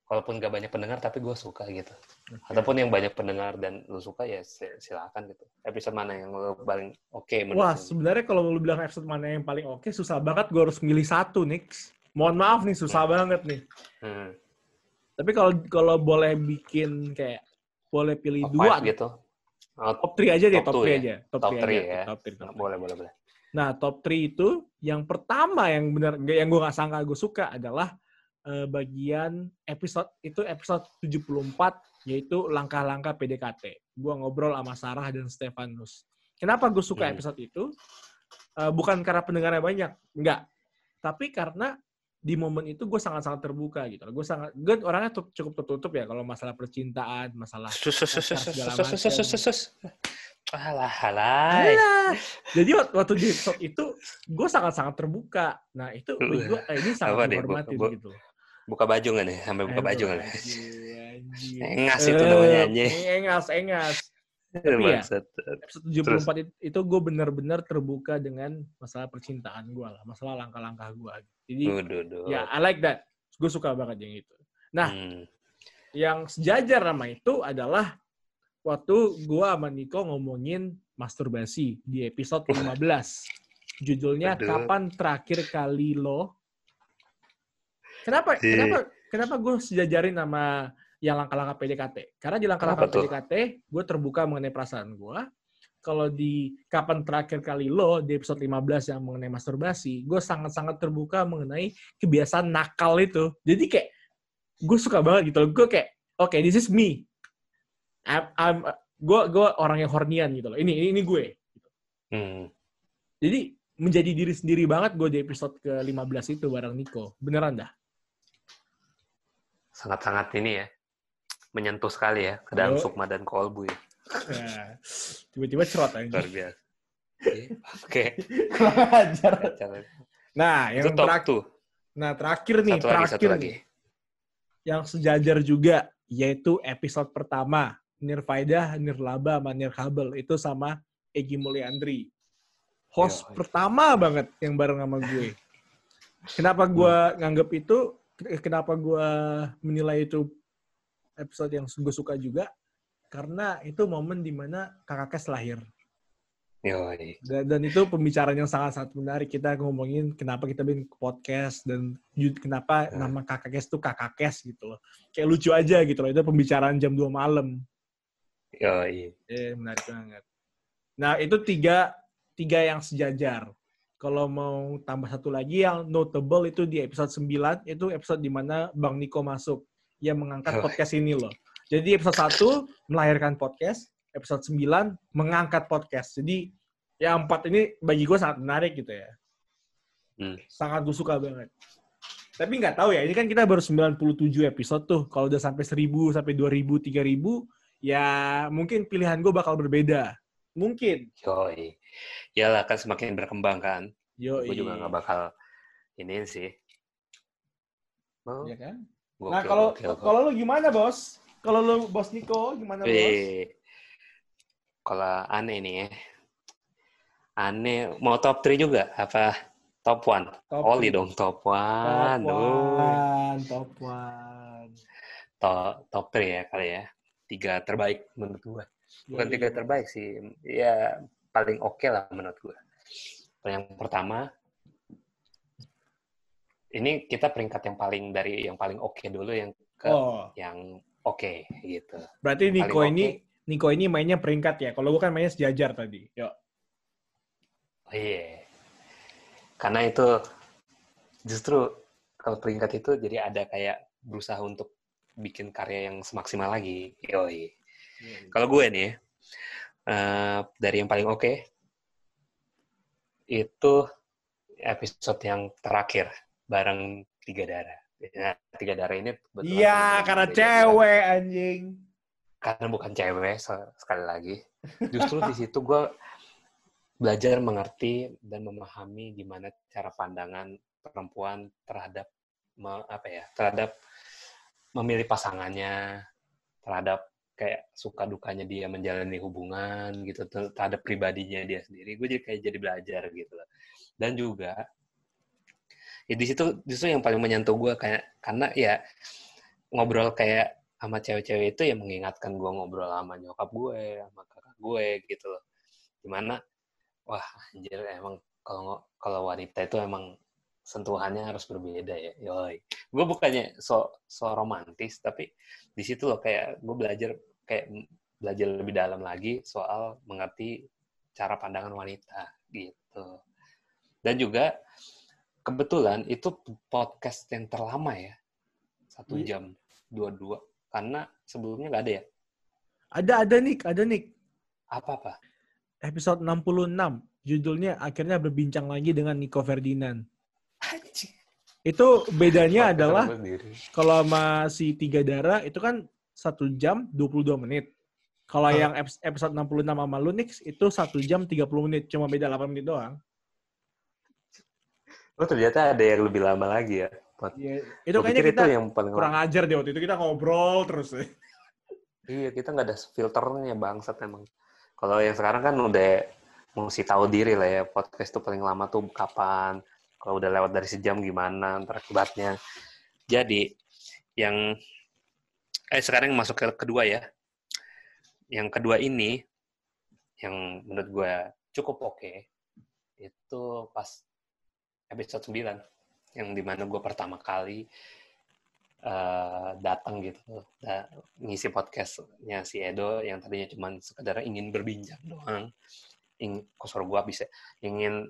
Walaupun gak banyak pendengar, tapi gue suka gitu.
Oke.
Ataupun yang banyak pendengar dan lu suka ya sil- silakan gitu. Episode mana yang lu paling oke menurut
wah sebenarnya kalau lu bilang episode mana yang paling oke susah banget gue harus milih satu Nix mohon maaf nih susah banget nih
Hmm,
tapi kalau kalau boleh bikin kayak boleh pilih
top
dua
gitu. Oh,
top 3 aja deh
Top
top 3
ya?
aja top,
Top
3
three
aja
ya?
top 3 top three.
boleh, boleh, boleh.
Nah, top 3 itu yang pertama yang benar yang gue nggak sangka gue suka adalah eh, bagian episode itu episode 74 yaitu langkah-langkah PDKT. Gue ngobrol sama Sarah dan Stefanus. Kenapa gue suka
Hmm.
episode itu? Eh, bukan karena pendengarnya banyak, enggak. Tapi karena di momen itu gue sangat-sangat terbuka gitu. Gue sangat, gue orangnya tuh cukup tertutup ya kalau masalah percintaan, masalah segala macam.
Alah, halai.
Alah. Jadi wak- waktu di episode itu gue sangat-sangat terbuka. Nah itu bagi gue eh, ini sangat
Bu-
gitu.
Buka baju nggak nih? Sampai buka
Aduh,
baju nggak. Engas itu namanya, anjing.
Eh, Engas, engas. Tapi ya. Episode 74 it- itu gue benar-benar terbuka dengan masalah percintaan gue lah, masalah langkah-langkah gue. Jadi
duh.
ya I like that. Gue suka banget yang itu. Nah,
Hmm.
yang sejajar sama itu adalah waktu gua sama Niko ngomongin masturbasi di episode 15. Judulnya
Aduh.
Kapan Terakhir Kali Lo? Kenapa
Di-
kenapa kenapa gue sejajarin sama yang langkah-langkah PDKT? Karena di langkah-langkah? PDKT gue terbuka mengenai perasaan gue. Kalau di Kapan Terakhir Kali Lo di episode 15 yang mengenai masturbasi, gue sangat-sangat terbuka mengenai kebiasaan nakal itu. Jadi kayak gue suka banget gitu loh. Gue kayak, oke, this is me. I'm, I'm gue gue orang yang hornian gitu loh. Ini ini, ini gue.
Hmm.
Jadi menjadi diri sendiri banget gue di episode ke-15 itu bareng Nico. Beneran dah.
Sangat-sangat ini ya. menyentuh sekali ya ke dalam sukma dan kolbu ya.
Nah, tiba-tiba cerot aja.
Luar biasa. Iya, Oke.
Ajar. Nah, yang terakhir,
tuh.
nah terakhir nih,
Satu lagi,
terakhir
satu lagi.
yang sejajar juga, yaitu episode pertama, Nirfaidah, Nirlaba, sama Nirkabel. Itu sama Egi Mulyandri. Host
Yo.
pertama banget yang bareng sama gue. Kenapa gue nganggep itu, kenapa gue menilai itu episode yang gue suka juga, karena itu momen di mana kakak Kes lahir.
Yoi.
Dan, dan itu pembicaraan yang sangat-sangat menarik. Kita ngomongin kenapa kita bikin podcast dan kenapa nama kakak Kes itu kakak Kes gitu loh. Kayak lucu aja gitu loh. Itu pembicaraan jam 2 malam.
Yoi.
Eh, menarik banget. Nah, itu tiga, tiga yang sejajar. Kalau mau tambah satu lagi yang notable itu di episode 9, itu episode di mana Bang Niko masuk. Yang mengangkat podcast ini loh. Jadi episode 1 melahirkan podcast, episode 9 mengangkat podcast. Jadi yang empat ini bagi gue sangat menarik gitu ya.
Hmm.
Sangat gue suka banget. Tapi nggak tahu ya, ini kan kita baru 97 episode tuh. Kalau udah sampai 1000, sampai 2000, 3000, ya mungkin pilihan gue bakal berbeda. Mungkin.
Yoi. Iyalah kan semakin berkembang kan.
Yo,
Gue juga nggak bakal ini sih. Oh,
Iya kan?
gokil,
Nah, kalau
gokil, gokil.
kalau lu gimana, Bos? Kalau lu Bos Niko gimana, Bos?
Kalau aneh nih ya. Aneh, mau top 3 juga? Apa top 1?
Top
Oli dong, top 1.
Top one, top one.
Top, top 3 ya kali ya. Tiga terbaik menurut gue. Bukan tiga terbaik sih. Ya, paling oke lah menurut gue. Yang pertama, ini kita peringkat yang paling dari yang paling oke dulu yang ke
Oh,
yang oke gitu.
berarti
Paling
Niko ini Niko ini mainnya peringkat ya. Kalau gue kan mainnya sejajar tadi. Yo.
Oh, Iya. Karena itu justru kalau peringkat itu jadi ada kayak berusaha untuk bikin karya yang semaksimal lagi. Yoi. Kalau gue nih, eh, dari yang paling oke itu episode yang terakhir bareng Tiga Darah. Nah, Tiga Darah ini
Iya, karena cewek anjing.
Karena bukan cewek se- sekali lagi. Justru di situ gue belajar mengerti dan memahami gimana cara pandangan perempuan terhadap me- apa ya terhadap memilih pasangannya terhadap kayak suka dukanya dia menjalani hubungan gitu ter- terhadap pribadinya dia sendiri gue jadi kayak jadi belajar gitu loh. dan juga ya di situ justru yang paling menyentuh gue kayak karena ya ngobrol kayak sama cewek-cewek itu ya mengingatkan gue ngobrol sama nyokap gue sama kakak gue gitu loh di mana wah anjir emang kalau kalau wanita itu emang sentuhannya harus berbeda ya yoi gue bukannya so so romantis tapi di situ loh kayak gue belajar kayak belajar lebih dalam lagi soal mengerti cara pandangan wanita gitu dan juga kebetulan itu podcast yang terlama ya satu
Iya.
jam dua dua karena sebelumnya nggak ada ya
Ada ada Nick, ada Nick.
apa apa
Episode 66. Judulnya akhirnya berbincang lagi dengan Nico Ferdinand.
Anjing.
Itu bedanya adalah kalau sama si Tiga Darah itu kan satu jam 22 menit. Kalau yang ep- episode 66 sama lu, Nix, itu satu jam 30 menit. Cuma beda 8 menit doang.
Oh ternyata ada yang lebih lama lagi ya. Pot.
Iya. Itu kayaknya kita
itu yang paling
kurang ajar deh waktu itu. Kita ngobrol terus.
Iya, kita nggak ada filternya bangsat emang. Kalau yang sekarang kan udah mesti tahu diri lah ya, podcast tuh paling lama tuh kapan. Kalau udah lewat dari sejam gimana, ntar akibatnya. Jadi, yang eh sekarang masuk ke kedua ya. Yang kedua ini, yang menurut gue cukup oke, itu pas episode 9, yang di mana gue pertama kali eh, datang gitu da- ngisi podcastnya si Edo yang tadinya cuma sekedar ingin berbincang doang ing kosor gua bisa ingin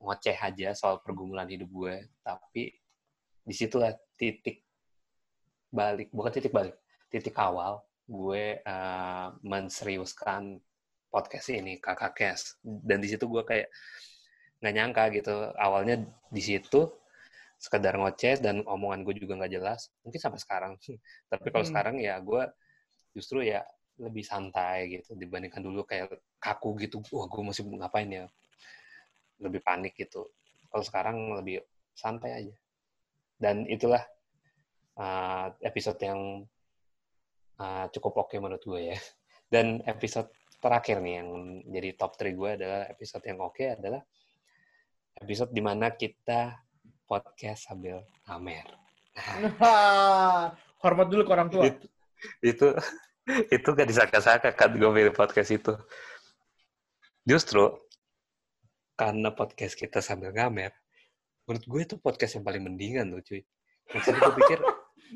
ngoceh aja soal pergumulan hidup gue tapi di situlah titik balik bukan titik balik titik awal gue eh, menseriuskan podcast ini kakak kes. Dan di situ gue kayak nggak nyangka gitu. Awalnya di situ sekedar ngoceh dan omongan gue juga nggak jelas. Mungkin sampai sekarang. Tapi kalau
Hmm.
sekarang ya gue justru ya lebih santai gitu dibandingkan dulu. Kayak kaku gitu. Wah gue masih ngapain ya? Lebih panik gitu. Kalau sekarang lebih santai aja. Dan itulah uh, episode yang uh, cukup oke okay menurut gue ya dan episode terakhir nih yang jadi top 3 gue adalah episode yang oke okay adalah episode di mana kita podcast sambil ngamer.
Hormat dulu ke orang tua.
Itu, itu, itu gak disangka-sangka kan gue pilih podcast itu. Justru karena podcast kita sambil ngamer, menurut gue itu podcast yang paling mendingan loh cuy. Maksudnya gue pikir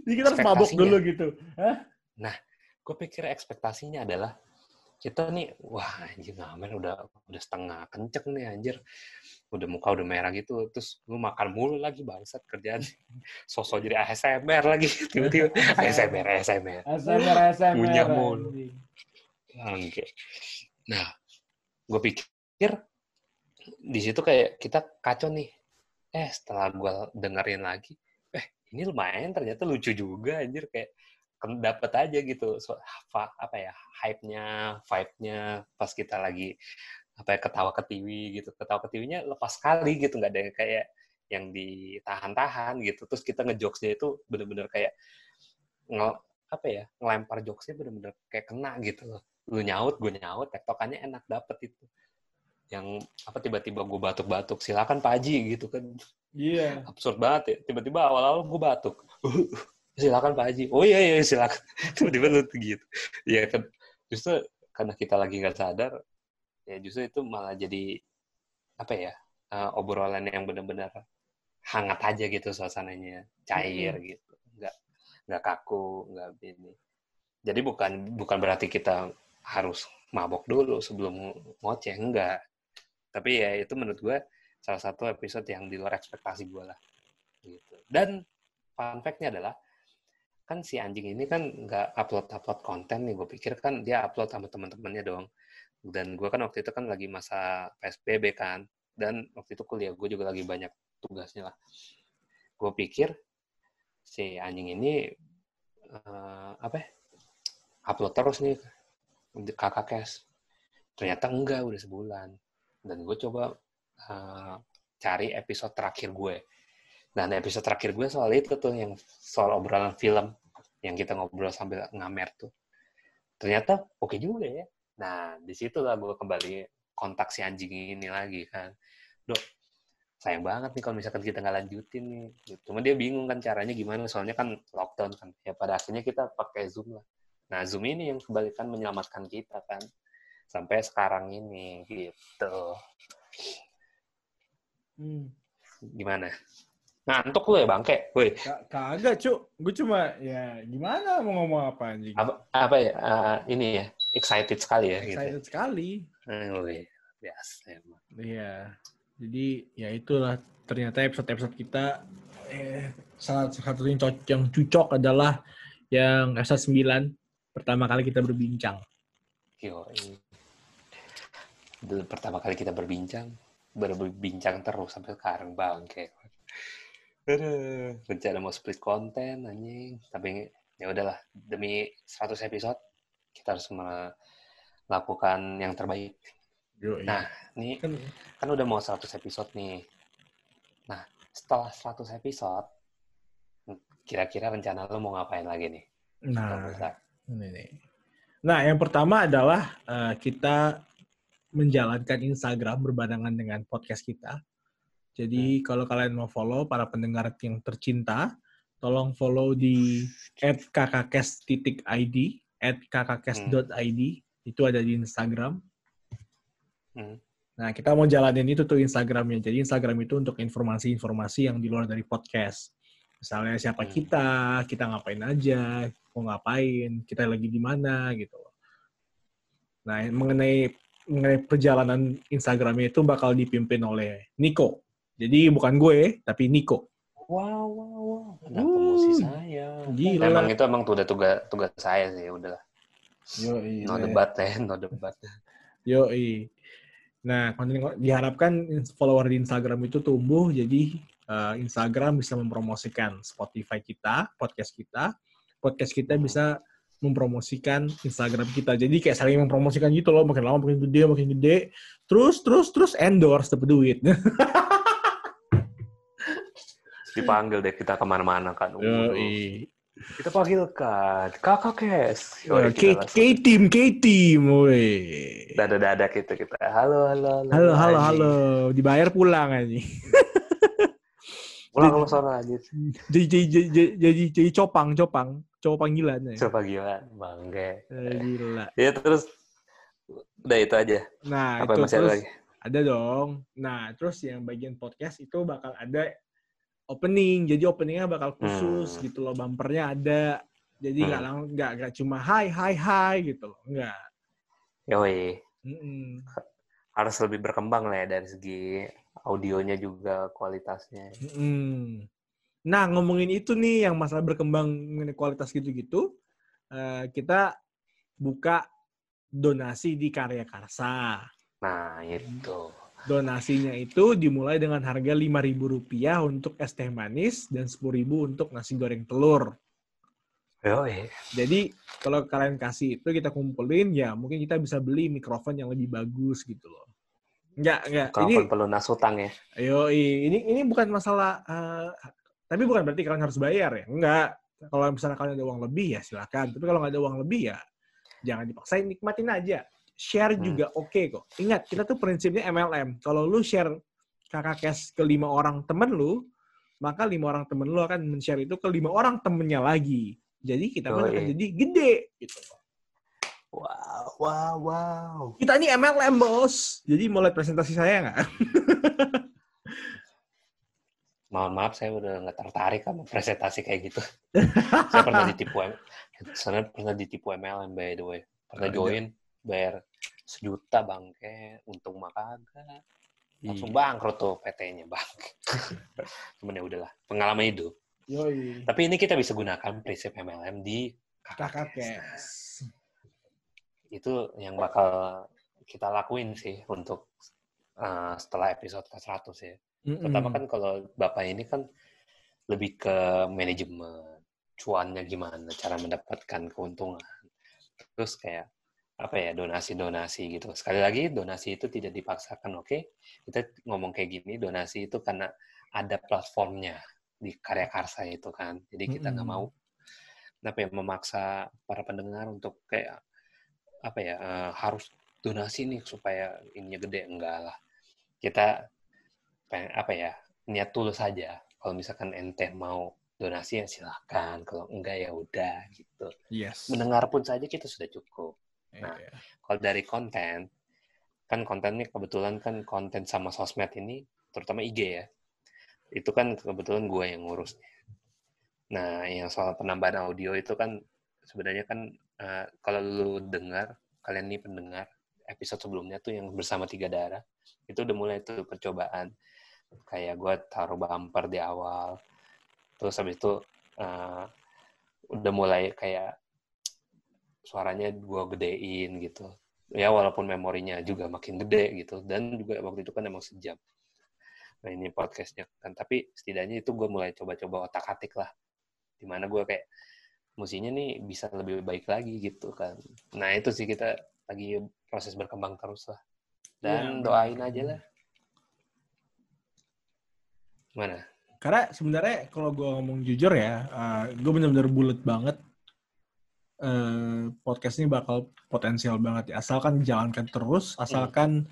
Jadi kita harus mabok dulu gitu. Hah?
Nah, gue pikir ekspektasinya adalah kita nih, wah anjir ngamen udah udah setengah kenceng nih anjir. Udah muka udah merah gitu, terus lu makan mulu lagi bangsat kerjaan. Sosok jadi ASMR lagi, tiba-tiba ASMR, ASMR.
ASMR, ASMR.
Punya mulu. Oke. Nah, gue pikir di situ kayak kita kacau nih. Eh, setelah gue dengerin lagi, eh ini lumayan ternyata lucu juga anjir kayak dapat aja gitu so, apa ya hype-nya vibe-nya pas kita lagi apa ya ketawa ketiwi gitu. Ketawa ketiwinya lepas sekali gitu nggak ada yang kayak yang ditahan-tahan gitu. Terus kita ngejokesnya itu bener-bener kayak nge, apa ya ngelempar jokesnya bener-bener kayak kena gitu loh. Lu nyaut gue nyaut tektokannya enak dapet itu. Yang apa tiba-tiba gue batuk-batuk silakan Pak Haji gitu kan.
Iya. Yeah.
absurd banget ya tiba-tiba awal-awal gue batuk silakan Pak Haji. Oh iya iya silakan. Tiba-tiba lu gitu. Ya kan justru karena kita lagi nggak sadar, ya justru itu malah jadi apa ya uh, obrolan yang benar-benar hangat aja gitu suasananya, cair hmm. gitu, nggak nggak kaku, nggak ini. Jadi bukan bukan berarti kita harus mabok dulu sebelum ngoceh, enggak. Tapi ya itu menurut gue salah satu episode yang di luar ekspektasi gue lah. Gitu. Dan fun fact-nya adalah kan si anjing ini kan nggak upload upload konten nih gue pikir kan dia upload sama teman-temannya dong. Dan gue kan waktu itu kan lagi masa psbb kan dan waktu itu kuliah gue juga lagi banyak tugasnya lah. Gue pikir si anjing ini uh, apa ya, upload terus nih kakak kes. Ternyata enggak udah sebulan. Dan gue coba uh, cari episode terakhir gue dan episode terakhir gue soal itu tuh yang soal obrolan film yang kita ngobrol sambil ngamer tuh. Ternyata oke okay juga ya. Nah, di situ lah gue kembali kontak si anjing ini lagi kan. Dok, sayang banget nih kalau misalkan kita nggak lanjutin nih. Cuma dia bingung kan caranya gimana, soalnya kan lockdown kan. Ya pada akhirnya kita pakai Zoom lah. Nah, Zoom ini yang kembali kan menyelamatkan kita kan. Sampai sekarang ini, gitu.
Hmm.
Gimana? Ngantuk lu ya bangke, woi.
Kagak, Cuk. Gue cuma ya gimana mau ngomong apa anjing.
Apa, apa ya? Uh, ini ya, excited sekali ya.
Gitu. Excited gitu. sekali.
Hmm, biasa emang.
Iya. Jadi ya itulah ternyata episode-episode kita eh, salah satu yang cocok, yang cocok adalah yang episode 9 pertama kali kita berbincang.
Yo, pertama kali kita berbincang, berbincang terus sampai sekarang bangke. Aduh, rencana mau split konten anjing, tapi ya udahlah demi 100 episode kita harus melakukan yang terbaik.
Yo,
nah, ini kan, kan udah mau 100 episode nih. Nah, setelah 100 episode, kira-kira rencana lo mau ngapain lagi nih?
Nah, ini nih. Nah, yang pertama adalah uh, kita menjalankan Instagram berbarengan dengan podcast kita. Jadi hmm. kalau kalian mau follow para pendengar yang tercinta, tolong follow di @kakakes.id, @kakakes.id, itu ada di Instagram. Hmm. Nah, kita mau jalanin itu tuh Instagramnya. Jadi Instagram itu untuk informasi-informasi yang di luar dari podcast. Misalnya siapa hmm. kita, kita ngapain aja, mau ngapain, kita lagi di mana gitu. Nah, mengenai mengenai perjalanan Instagramnya itu bakal dipimpin oleh Nico. Jadi bukan gue, tapi Niko.
Wow, wow, wow. Anak uh, promosi saya. Gila. Emang itu emang tuh udah tugas tugas saya sih, udahlah.
Yo,
no debat ya, no debat.
Yo, Nah, konten diharapkan follower di Instagram itu tumbuh, jadi uh, Instagram bisa mempromosikan Spotify kita, podcast kita. Podcast kita hmm. bisa mempromosikan Instagram kita. Jadi kayak saling mempromosikan gitu loh, makin lama makin gede, makin gede. Terus, terus, terus endorse dapat duit.
Dipanggil deh kita ke mana-mana kan.
Yoi.
Kita panggilkan kakak Kes.
Ya, K, K team, K team, woi.
Dada-dada kita kita. Halo, halo, halo.
Halo, halo, halo. Dibayar pulang aja.
Pulang ke sana aja.
Jadi, jadi, jadi, jadi, jadi copang, copang, cowok panggilan ya.
Coba gila, bangke.
Eh, Gila.
Ya terus udah itu aja.
Nah,
Apa
itu
masih ada
terus
lagi?
ada dong. Nah, terus yang bagian podcast itu bakal ada opening. Jadi openingnya bakal khusus
Hmm.
gitu loh. Bumpernya ada. Jadi nggak
Hmm.
nggak nggak cuma hai hai hai gitu loh. Nggak.
Yoi.
Mm-mm.
Harus lebih berkembang lah ya dari segi audionya juga kualitasnya.
Mm-mm. Nah, ngomongin itu nih yang masalah berkembang mengenai kualitas gitu-gitu, eh, kita buka donasi di Karya Karsa.
Nah, itu.
Donasinya itu dimulai dengan harga Rp5.000 untuk es teh manis dan Rp10.000 untuk nasi goreng telur.
Yoi.
Jadi kalau kalian kasih itu kita kumpulin ya mungkin kita bisa beli mikrofon yang lebih bagus gitu loh. Enggak, enggak. Ini
Kalaupun perlu nasutang ya.
Ayo, ini ini bukan masalah eh, tapi bukan berarti kalian harus bayar ya. Enggak. Kalau misalnya kalian ada uang lebih ya silakan. Tapi kalau nggak ada uang lebih ya jangan dipaksain, nikmatin aja. Share
Hmm.
juga oke kok. Ingat, kita tuh prinsipnya MLM. Kalau lu share kakak cash ke lima orang temen lu, maka lima orang temen lu akan men-share itu ke lima orang temennya lagi. Jadi kita
Oh,
akan
iya.
jadi gede gitu.
Wow, wow, wow.
Kita ini MLM, bos. Jadi mau lihat presentasi saya nggak?
Mohon maaf, saya udah nggak tertarik sama presentasi kayak gitu. saya pernah ditipu, M- saya pernah ditipu MLM by the way. Pernah
Ada.
join, bayar sejuta bangke, untung mah kagak. Langsung
Iya.
bangkrut tuh PT-nya bang. Cuman ya udahlah, pengalaman hidup.
Yoi.
Tapi ini kita bisa gunakan prinsip MLM di
Kakak
KKS.
cash.
Itu yang bakal kita lakuin sih untuk uh, setelah episode ke-100 ya. Pertama
Mm-mm.
kan kalau Bapak ini kan lebih ke manajemen, cuannya gimana, cara mendapatkan keuntungan. Terus kayak apa ya, donasi-donasi gitu. Sekali lagi, donasi itu tidak dipaksakan, oke? Kita ngomong kayak gini, donasi itu karena ada platformnya di karya karsa itu kan. Jadi kita nggak
Mm-mm.
mau apa ya, memaksa para pendengar untuk kayak apa ya, eh, harus donasi nih supaya ininya gede. Enggak lah. Kita pengen apa ya niat tulus saja kalau misalkan ente mau donasi ya silahkan kalau enggak ya udah gitu
Yes.
mendengar pun saja kita sudah cukup Nah,
Iya.
kalau dari konten kan konten ini kebetulan kan konten sama sosmed ini terutama IG ya. Itu kan kebetulan gue yang ngurus. Nah yang soal penambahan audio itu kan sebenarnya kan eh, kalau lu dengar kalian nih pendengar episode sebelumnya tuh yang bersama tiga darah itu udah mulai tuh percobaan. Kayak gue taruh bumper di awal terus habis itu eh, udah mulai kayak suaranya gue gedein gitu. Ya walaupun memorinya juga makin gede gitu. Dan juga waktu itu kan emang sejam. Nah ini podcastnya kan. Tapi setidaknya itu gue mulai coba-coba otak atik lah. Di mana gue kayak musinya nih bisa lebih baik lagi gitu kan. Nah itu sih kita lagi proses berkembang terus lah. Dan
Iya.
doain aja lah. Mana?
Karena sebenarnya kalau gue ngomong jujur ya, gue bener-bener bulat banget. Eh, podcast ini bakal potensial banget ya. Asalkan dijalankan terus, asalkan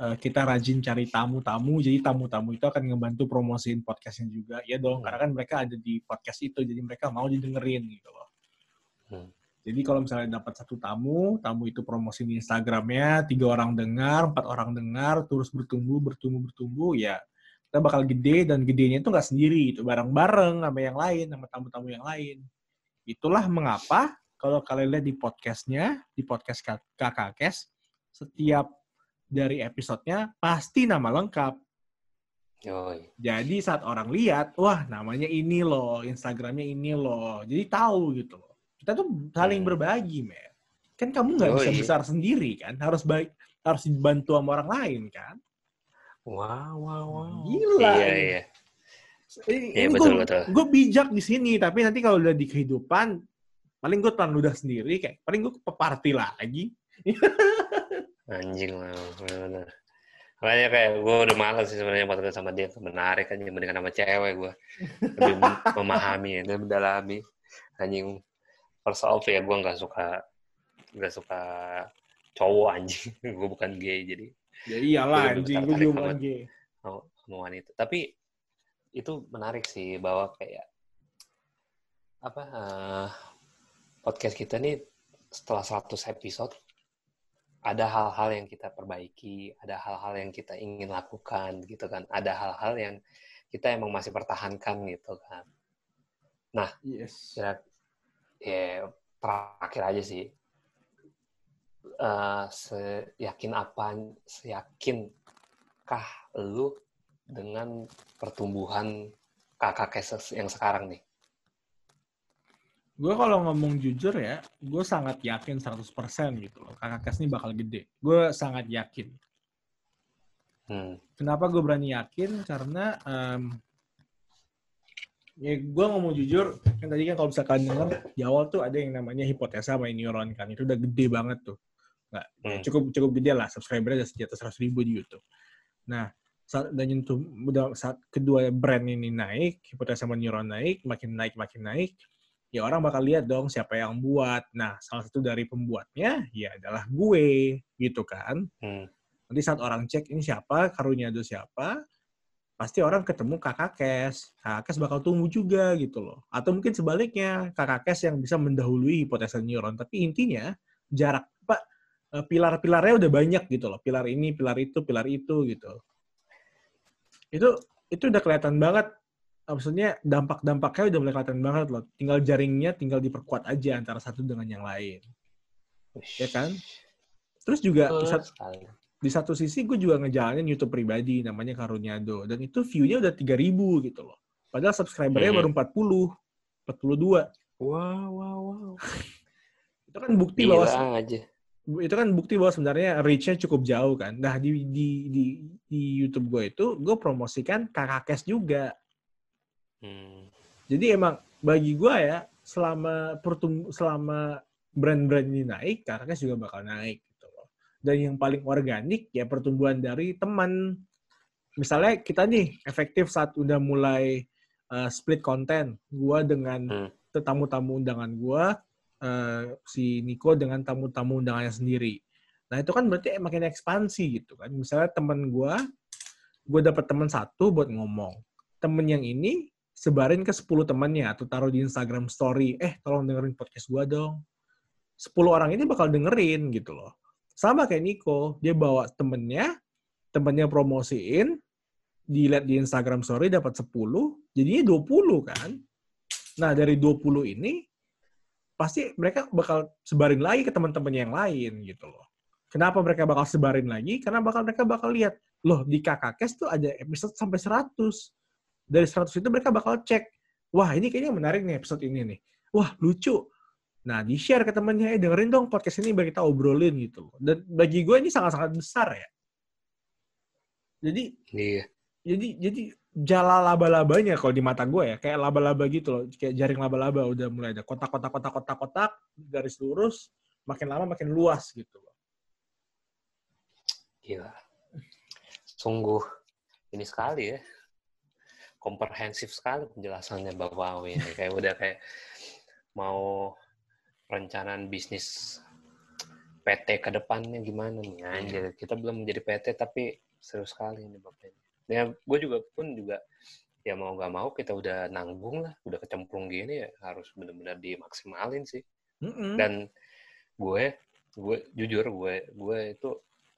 eh, kita rajin cari tamu-tamu. Jadi tamu-tamu itu akan ngebantu promosiin podcastnya juga. Ya dong,
Hmm.
karena kan mereka ada di podcast itu, jadi mereka mau didengerin gitu loh.
Hmm.
Jadi kalau misalnya dapat satu tamu, tamu itu promosi di Instagramnya, tiga orang dengar, empat orang dengar, terus bertumbuh, bertumbuh, bertumbuh, ya kita bakal gede dan gedenya itu nggak sendiri, itu bareng-bareng sama yang lain, sama tamu-tamu yang lain. Itulah mengapa kalau kalian lihat di podcastnya, di podcast Kak- Kakak Kes, setiap dari episodenya pasti nama lengkap.
yoi
Jadi saat orang lihat, wah namanya ini loh, Instagramnya ini loh. Jadi tahu gitu loh. Kita tuh saling
Hmm.
berbagi, men. Kan kamu nggak bisa besar sendiri kan, harus baik harus dibantu sama orang lain kan.
wow wow wow
Gila.
iya iya
Ini,
Iya, betul,
gue,
betul.
gue bijak di sini, tapi nanti kalau udah di kehidupan, paling gue telan ludah sendiri kayak paling gue ke party lagi.
Anjing lah bener. Makanya kayak gue udah malas sih sebenarnya podcast sama dia. Menarik kan mendingan sama cewek gue lebih memahami dan mendalami. Anjing first off ya gue nggak suka nggak suka cowok anjing. Gue bukan gay jadi
ya iyalah anjing. gue juga bukan gay.
sama wanita. Tapi itu menarik sih bahwa kayak apa uh, podcast kita nih setelah 100 episode ada hal-hal yang kita perbaiki, ada hal-hal yang kita ingin lakukan gitu kan, ada hal-hal yang kita emang masih pertahankan gitu kan. Nah,
yes.
ya, ya terakhir aja sih, uh, seyakin apa, seyakinkah lu dengan pertumbuhan kakak keses yang sekarang nih?
Gue kalau ngomong jujur ya, gue sangat yakin 100% gitu loh. Kakak Kes ini bakal gede. Gue sangat yakin. Hmm. Kenapa gue berani yakin? Karena um, ya gue ngomong jujur, kan tadi kan kalau bisa kalian denger, di awal tuh ada yang namanya hipotesa main neuron kan. Itu udah gede banget tuh. Nggak, hmm. cukup cukup gede lah, subscribernya udah sekitar 100 ribu di YouTube. Nah, saat udah nyentuh, udah saat kedua brand ini naik, hipotesa main neuron naik, makin naik, makin naik, ya orang bakal lihat dong siapa yang buat. Nah, salah satu dari pembuatnya ya adalah gue, gitu kan. Hmm. Nanti saat orang cek ini siapa, karunia itu siapa, pasti orang ketemu kakak kes. Kakak kes bakal tumbuh juga gitu loh. Atau mungkin sebaliknya, kakak kes yang bisa mendahului hipotesa neuron. Tapi intinya, jarak, Pak, eh, pilar-pilarnya udah banyak gitu loh. Pilar ini, pilar itu, pilar itu gitu. Itu itu udah kelihatan banget maksudnya dampak-dampaknya udah mulai kelihatan banget loh. Tinggal jaringnya tinggal diperkuat aja antara satu dengan yang lain. Ya kan? Terus juga di satu, di satu sisi gue juga ngejalanin YouTube pribadi namanya Karuniado dan itu view-nya udah 3000 gitu loh. Padahal subscribernya hmm. baru 40, 42.
Wow, wow, wow.
itu kan bukti bahwa aja. itu kan bukti bahwa sebenarnya reach-nya cukup jauh kan. Nah di di di, di YouTube gue itu gue promosikan kakak kes juga Hmm. Jadi emang bagi gue ya selama pertum selama brand-brand ini naik, karena juga bakal naik gitu loh. Dan yang paling organik ya pertumbuhan dari teman. Misalnya kita nih efektif saat udah mulai uh, split konten, gue dengan hmm. tamu-tamu undangan gue, uh, si Niko dengan tamu-tamu undangannya sendiri. Nah itu kan berarti makin ekspansi gitu kan. Misalnya temen gue, gue dapet temen satu buat ngomong. Temen yang ini sebarin ke 10 temannya atau taruh di Instagram story, eh tolong dengerin podcast gua dong. 10 orang ini bakal dengerin gitu loh. Sama kayak Nico, dia bawa temennya, temennya promosiin, dilihat di Instagram story dapat 10, jadinya 20 kan. Nah, dari 20 ini pasti mereka bakal sebarin lagi ke teman-teman yang lain gitu loh. Kenapa mereka bakal sebarin lagi? Karena bakal mereka bakal lihat, loh di KKKes tuh ada episode sampai 100 dari 100 itu mereka bakal cek, wah ini kayaknya menarik nih episode ini nih. Wah lucu. Nah di-share ke temennya, eh dengerin dong podcast ini biar kita obrolin gitu. Dan bagi gue ini sangat-sangat besar ya. Jadi, iya. jadi jadi jala laba-labanya kalau di mata gue ya, kayak laba-laba gitu loh, kayak jaring laba-laba udah mulai ada kotak-kotak kotak-kotak kotak garis lurus, makin lama makin luas gitu loh.
Gila. Sungguh ini sekali ya komprehensif sekali penjelasannya Bapak Awi ini. Kayak udah kayak mau perencanaan bisnis PT ke depannya gimana nih anjir. Kita belum menjadi PT tapi seru sekali ini Bapak ini. Ya, gue juga pun juga ya mau gak mau kita udah nanggung lah, udah kecemplung gini ya harus benar-benar dimaksimalin sih. Mm -hmm. Dan gue, gue jujur gue, gue itu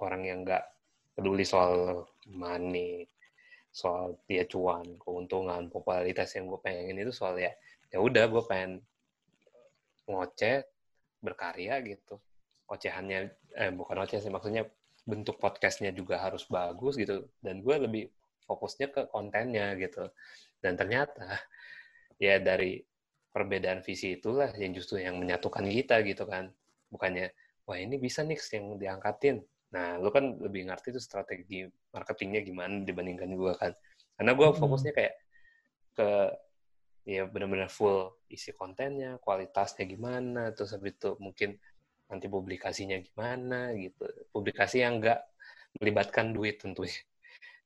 orang yang gak peduli soal money, soal dia cuan, keuntungan, popularitas yang gue pengen itu soal ya ya udah gue pengen ngoceh berkarya gitu. Ocehannya eh bukan oceh sih maksudnya bentuk podcastnya juga harus bagus gitu dan gue lebih fokusnya ke kontennya gitu. Dan ternyata ya dari perbedaan visi itulah yang justru yang menyatukan kita gitu kan. Bukannya wah ini bisa nih yang diangkatin Nah, lu kan lebih ngerti tuh strategi marketingnya gimana dibandingkan gue kan. Karena gue hmm. fokusnya kayak ke ya benar-benar full isi kontennya, kualitasnya gimana, terus habis itu mungkin nanti publikasinya gimana gitu. Publikasi yang enggak melibatkan duit tentunya.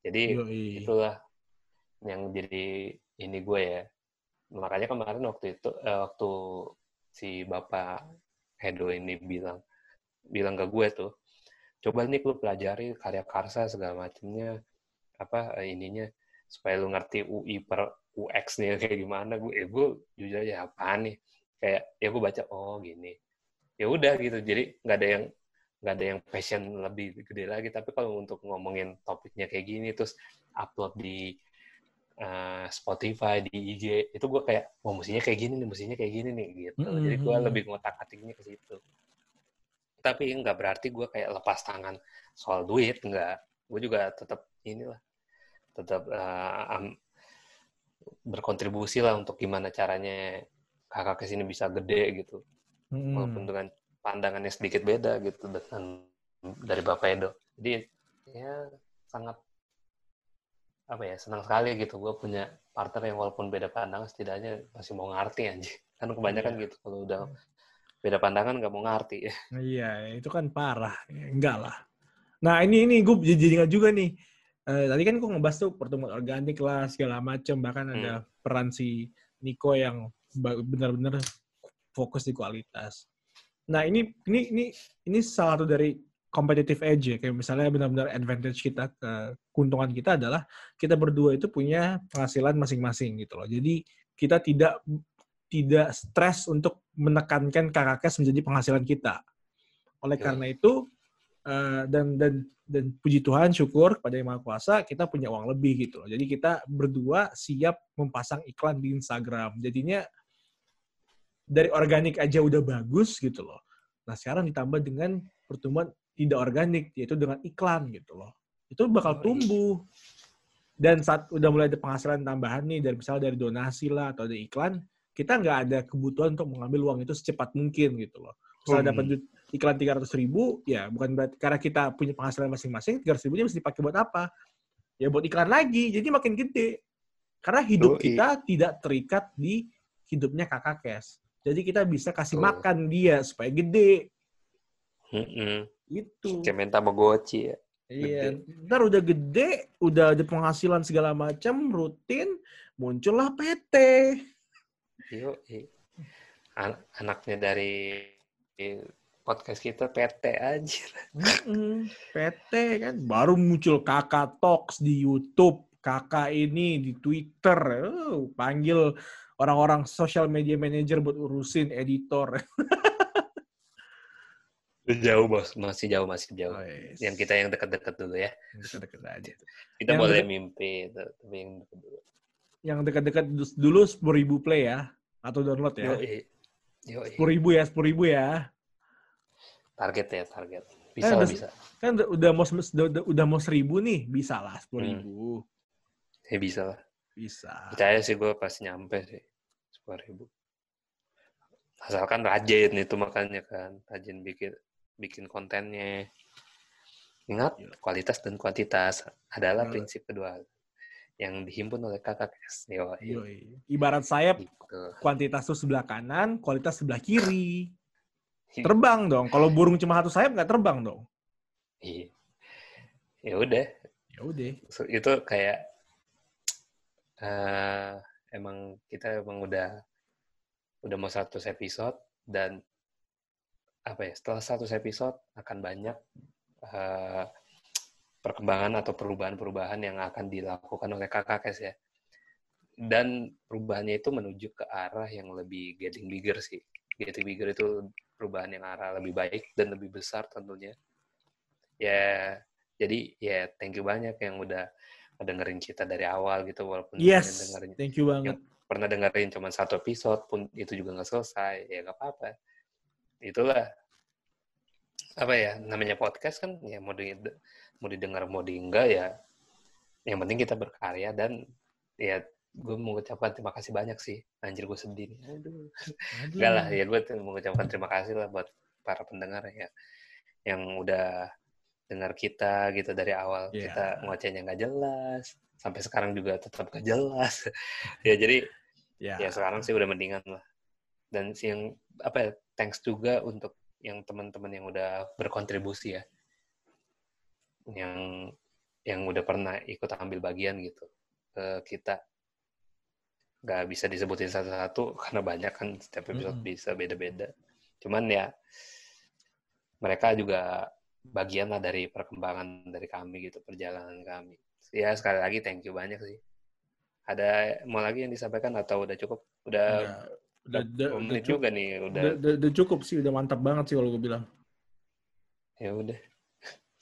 Jadi
Yoi.
itulah yang jadi ini gue ya. Makanya kemarin waktu itu eh, waktu si Bapak Hedo ini bilang bilang ke gue tuh, coba nih lu pelajari karya karsa segala macamnya apa eh, ininya supaya lu ngerti UI per UX nih kayak gimana. Gue eh, gue jujur aja apa nih? Kayak ya gue baca oh gini. Ya udah gitu. Jadi nggak ada yang nggak ada yang passion lebih gede lagi. Tapi kalau untuk ngomongin topiknya kayak gini terus upload di uh, Spotify di IG itu gue kayak oh mestinya kayak gini nih mestinya kayak gini nih gitu.
Mm-mm.
jadi gue lebih ngotak atiknya ke situ tapi nggak berarti gue kayak lepas tangan soal duit nggak gue juga tetap inilah tetap uh, am- berkontribusi lah untuk gimana caranya kakak ke sini bisa gede gitu
Mm-mm.
walaupun dengan pandangannya sedikit beda gitu dengan dari Bapak Edo. Jadi ya sangat apa ya senang sekali gitu gue punya partner yang walaupun beda pandangan setidaknya masih mau ngerti aja kan kebanyakan
Iya.
gitu kalau udah beda pandangan nggak mau ngerti ya
Iya, itu kan parah. Enggak lah. Nah, ini ini gue jadi ingat juga nih. Eh, tadi kan gue ngebahas tuh pertemuan organik lah segala macam bahkan ada peran si Niko yang benar-benar fokus di kualitas. Nah, ini ini ini ini salah satu dari competitive edge ya. Kayak misalnya benar-benar advantage kita ke keuntungan kita adalah kita berdua itu punya penghasilan masing-masing gitu loh. Jadi kita tidak tidak stres untuk menekankan kakakes menjadi penghasilan kita. Oleh karena itu eh, dan dan dan puji Tuhan syukur kepada Yang Maha Kuasa kita punya uang lebih gitu loh. Jadi kita berdua siap memasang iklan di Instagram. Jadinya dari organik aja udah bagus gitu loh. Nah, sekarang ditambah dengan pertumbuhan tidak organik yaitu dengan iklan gitu loh. Itu bakal tumbuh. Dan saat udah mulai ada penghasilan tambahan nih dari misalnya dari donasi lah atau dari iklan, kita nggak ada kebutuhan untuk mengambil uang itu secepat mungkin gitu loh. Misalnya
Hmm.
dapat iklan 300 ribu, ya bukan berarti karena kita punya penghasilan masing-masing, 300 ribu bisa dipakai buat apa? Ya buat iklan lagi, jadi makin gede. Karena hidup
Yoi.
kita tidak terikat di hidupnya kakak kes. Jadi kita bisa kasih
Betul.
makan dia supaya gede.
Mm-mm.
Itu.
kayak main Tamagotchi ya
Iya, ntar udah gede, udah ada penghasilan segala macam, rutin, muncullah PT.
Yo, An- anaknya dari podcast kita PT aja.
PT kan, baru muncul kakak talks di YouTube, kakak ini di Twitter, Oh, panggil orang-orang social media manager buat urusin editor.
jauh bos. Masih jauh masih jauh.
Oh, yes.
yang kita yang dekat-dekat dulu ya.
Deket-deket aja.
kita
Yang
boleh
deket-
mimpi tapi yang dekat dulu
Yang dekat-dekat dulu 10 ribu play ya, atau download ya. 10 ribu ya, 10 ribu ya.
target ya target
Eh,
bisa lah
udah-
bisa
Kan udah- mau udah, udah mau seribu nih, bisa lah 10
Hmm.
ribu.
ya bisa lah
Bisa.
percaya sih gue pasti nyampe sih sepuluh ribu asalkan rajin itu makanya kan rajin bikin bikin kontennya ingat
Iya.
kualitas dan kuantitas adalah prinsip kedua yang dihimpun oleh kakak
Yoi. Ibarat sayap,
gitu.
kuantitas tuh sebelah kanan, kualitas sebelah kiri. Terbang dong. Kalau burung cuma satu sayap nggak terbang dong.
Iya. ya udah
Ya udah.
So, itu kayak eh emang kita emang udah udah mau 100 episode dan apa ya setelah 100 episode akan banyak eh, perkembangan atau perubahan-perubahan yang akan dilakukan oleh kakak kes ya dan perubahannya itu menuju ke arah yang lebih getting bigger sih getting bigger itu perubahan yang arah lebih baik dan lebih besar tentunya ya jadi ya thank you banyak yang udah dengerin kita dari awal gitu walaupun
Yes.
dengerin
Thank you banget.
pernah dengerin cuma satu episode pun itu juga nggak selesai ya nggak apa-apa itulah apa ya namanya podcast kan ya mau mau didengar mau di enggak ya yang penting kita berkarya dan ya gue mau ucapkan terima kasih banyak sih. Anjir gue sedih nih. Aduh.
Aduh.
enggak lah ya gue mau ucapkan terima kasih lah buat para pendengar ya yang udah dengar kita gitu dari awal.
Iya.
kita ngocehnya nggak jelas sampai sekarang juga tetap nggak jelas. Ya jadi
Ya.
ya sekarang sih udah mendingan lah. Dan sih yang apa ya thanks juga untuk yang teman-teman yang udah berkontribusi ya yang yang udah pernah ikut ambil bagian gitu ke kita. Nggak bisa disebutin satu-satu karena banyak kan setiap episode
Mm-mm.
bisa beda-beda. Cuman ya mereka juga bagian lah dari perkembangan dari kami gitu perjalanan kami. Ya sekali lagi thank you banyak sih. Ada mau lagi yang disampaikan atau udah cukup? Udah
Udah, udah, udah,
menit
cukup,
juga nih udah.
Udah, udah- udah cukup sih, udah mantap banget sih kalau gue bilang.
ya udah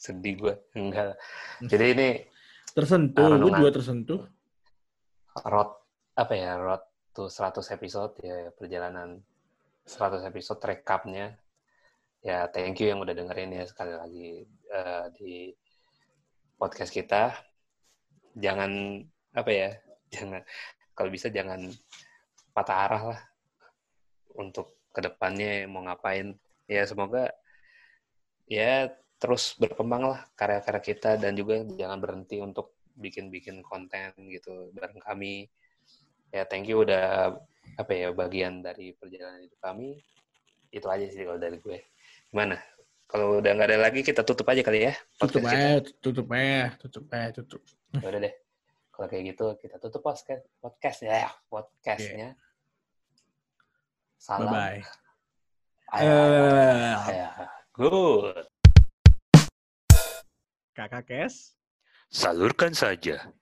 sedih gue enggak.
Hmm.
jadi ini
Tersentuh,
Ah,
gue juga tersentuh.
road apa ya road to 100 episode ya perjalanan 100 episode rekapnya ya thank you yang udah dengerin ya sekali lagi eh, di podcast kita jangan apa ya jangan kalau bisa jangan patah arah lah untuk ke depannya mau ngapain ya semoga ya terus berkembang lah karya-karya kita dan juga jangan berhenti untuk bikin-bikin konten gitu bareng kami ya thank you udah apa ya bagian dari perjalanan hidup kami itu aja sih kalau dari gue gimana kalau udah nggak ada lagi kita tutup aja kali ya
Tutup
kita.
aja, tutup aja, tutup aja, tutup.
Ya udah deh kalau kayak gitu kita tutup podcast podcast ya podcastnya salam
Bye-bye.
Ayah,
Eh,
ayah. good
Kakak Kes.
salurkan saja